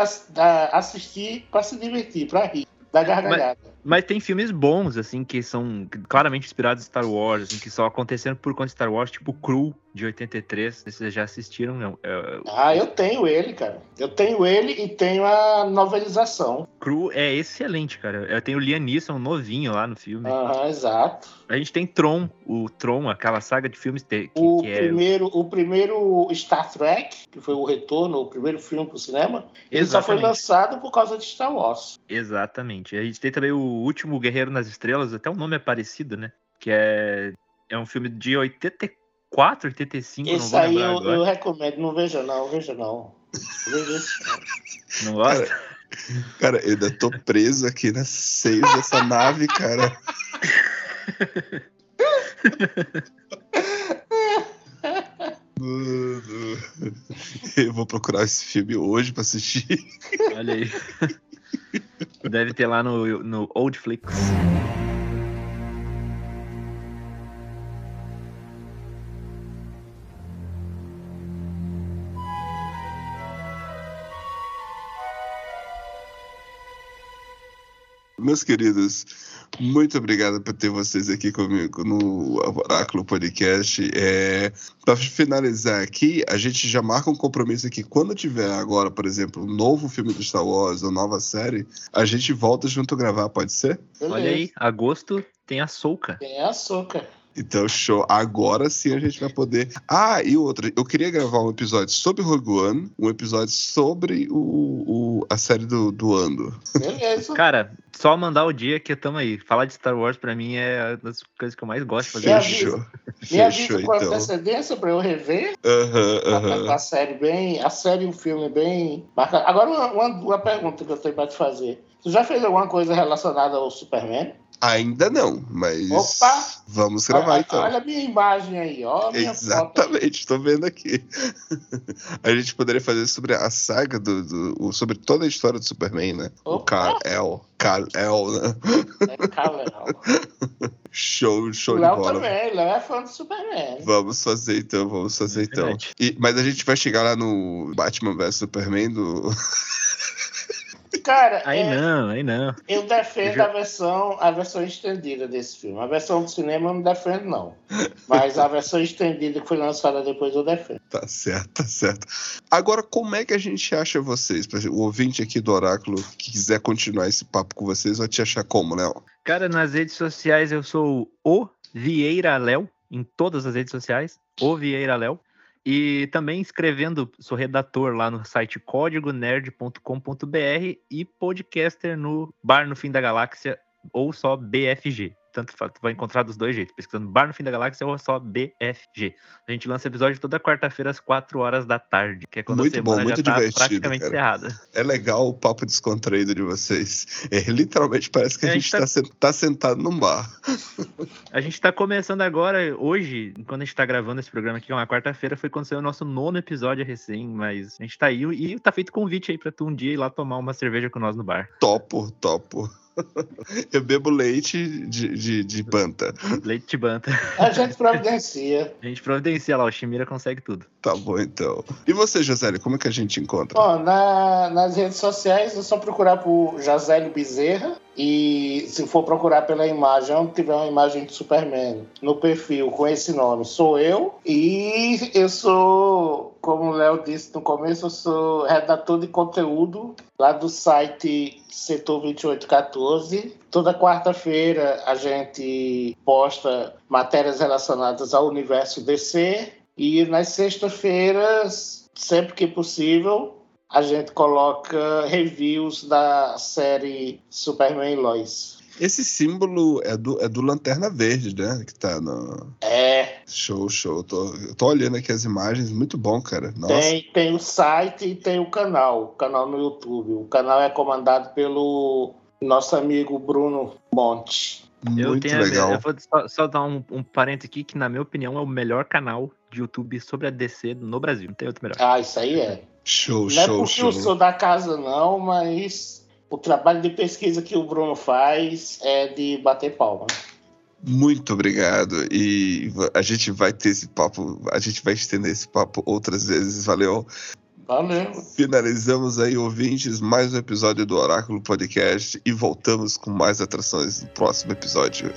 assistir para se divertir, para rir. Da gargalhada.
Mas, mas, tem filmes bons, assim, que são claramente inspirados em Star Wars, assim, que só aconteceram por conta de Star Wars, tipo Cru, de 83. Vocês já assistiram, não?
É, ah, eu tenho ele, cara. Eu tenho ele e tenho a novelização.
Cru é excelente, cara. Eu tenho o Liam Neeson novinho lá no filme.
Aham, exato.
A gente tem Tron, o Tron, aquela saga de filmes que,
o
que
primeiro, é... O primeiro Star Trek, que foi o retorno, o primeiro filme pro cinema, ele só foi lançado por causa de Star Wars.
Exatamente. A gente tem também o Último Guerreiro nas Estrelas, até o nome é parecido, né? Que é, é um filme de 84, 85,
Esse não vou aí eu, eu, recomendo, não veja não, veja não. Veja
isso, não. gosta?
Cara, cara, eu ainda tô preso aqui nas seios dessa nave, cara. Eu vou procurar esse filme hoje pra assistir.
Olha aí. Deve ter lá no, no Oldflix.
Meus queridos, muito obrigado por ter vocês aqui comigo no Oráculo Podcast. É, Para finalizar aqui, a gente já marca um compromisso aqui. Quando tiver agora, por exemplo, um novo filme do Star Wars ou nova série, a gente volta junto gravar, pode ser?
Olha aí, agosto tem a Soca.
Tem a Soca.
Então, show. Agora sim a gente vai poder. Ah, e outra. Eu queria gravar um episódio sobre Rogue One, um episódio sobre o, o a série do, do Ando.
Beleza.
Cara, só mandar o dia que tamo aí. Falar de Star Wars pra mim é uma das coisas que eu mais gosto de fazer.
Fechou. Me avisa com então. antecedência pra eu rever.
Uhum, uhum.
A, a, série bem. A série e o filme bem bacana. Agora, uma, uma, uma pergunta que eu tenho pra te fazer. Tu já fez alguma coisa relacionada ao Superman?
Ainda não, mas
Opa!
vamos gravar
olha,
então.
Olha a minha imagem aí, ó. Minha
Exatamente, estou vendo aqui. a gente poderia fazer sobre a saga do, do, sobre toda a história do Superman, né?
Opa!
O Kal-El, Kal-El, né?
É Kal-El.
Show, show
O
de
Léo
bola.
também, Léo é fã do Superman.
Vamos fazer então, vamos fazer
É
então. E- mas a gente vai chegar lá no Batman vs Superman do.
Cara,
Aí
é,
não, aí não.
eu defendo
Já-
a versão, a versão estendida desse filme. A versão do cinema eu não defendo, não. Mas a versão estendida que foi lançada depois eu defendo.
Tá certo, tá certo. Agora, como é que a gente acha vocês? O ouvinte aqui do Oráculo que quiser continuar esse papo com vocês, vai te achar como, Léo?
Cara, nas redes sociais eu sou o Vieira Léo, em todas as redes sociais, o Vieira Léo. E também escrevendo, sou redator lá no site códigonerd.com.br e podcaster no Bar no Fim da Galáxia ou só BFG. Tanto vai encontrar dos dois jeitos, pesquisando Bar no Fim da Galáxia ou só BFG. A gente lança episódio toda quarta-feira às 4 horas da tarde, que é quando
Muito
a
bom,
semana
muito
já tá
divertido,
praticamente
cara.
encerrada.
É legal o papo descontraído de vocês. É, literalmente parece que a
É, a
gente
gente tá-
tá, tá sentado num bar.
A gente tá começando agora, hoje, quando a gente tá gravando esse programa aqui, que é uma quarta-feira, foi quando saiu o nosso nono episódio recém, mas a gente tá aí e tá feito convite aí pra tu um dia ir lá tomar uma cerveja com nós no bar.
Topo, topo. Eu bebo leite de, de, de banta.
Leite de banta.
A gente providencia.
A gente providencia lá, o Chimira consegue tudo.
Tá bom, então. E você, Josélio, como é que a gente encontra?
Bom, na- nas redes sociais é só procurar por Jazélio Bezerra. E se for procurar pela imagem, onde tiver uma imagem de Superman no perfil com esse nome, sou eu. E eu sou, como o Léo disse no começo, eu sou redator de conteúdo lá do site Setor 2814. Toda quarta-feira a gente posta matérias relacionadas ao universo DC. E nas sextas-feiras, sempre que possível, a gente coloca reviews da série Superman e Lois.
Esse símbolo é do, é do Lanterna Verde, né? Que tá no.
É,
Show, show. Tô, eu tô olhando aqui as imagens, muito bom, cara. Nossa.
tem, tem o site e tem o canal, o canal no YouTube. O canal é comandado pelo nosso amigo Bruno Monte.
eu
Muito
tenho a-
legal.
eu vou só, só dar um, um parênteses aqui, que na minha opinião é o melhor canal de YouTube sobre a DC no Brasil. Não tem outro melhor.
Ah, isso aí é.
Show,
Não é
show,
porque
show.
eu sou da casa, não, mas o trabalho de pesquisa que o Bruno faz é de bater palma.
Muito obrigado. E a gente vai ter esse papo, a gente vai estender esse papo outras vezes. Valeu.
Valeu.
Finalizamos aí, ouvintes, mais um episódio do Oráculo Podcast e voltamos com mais atrações no próximo episódio.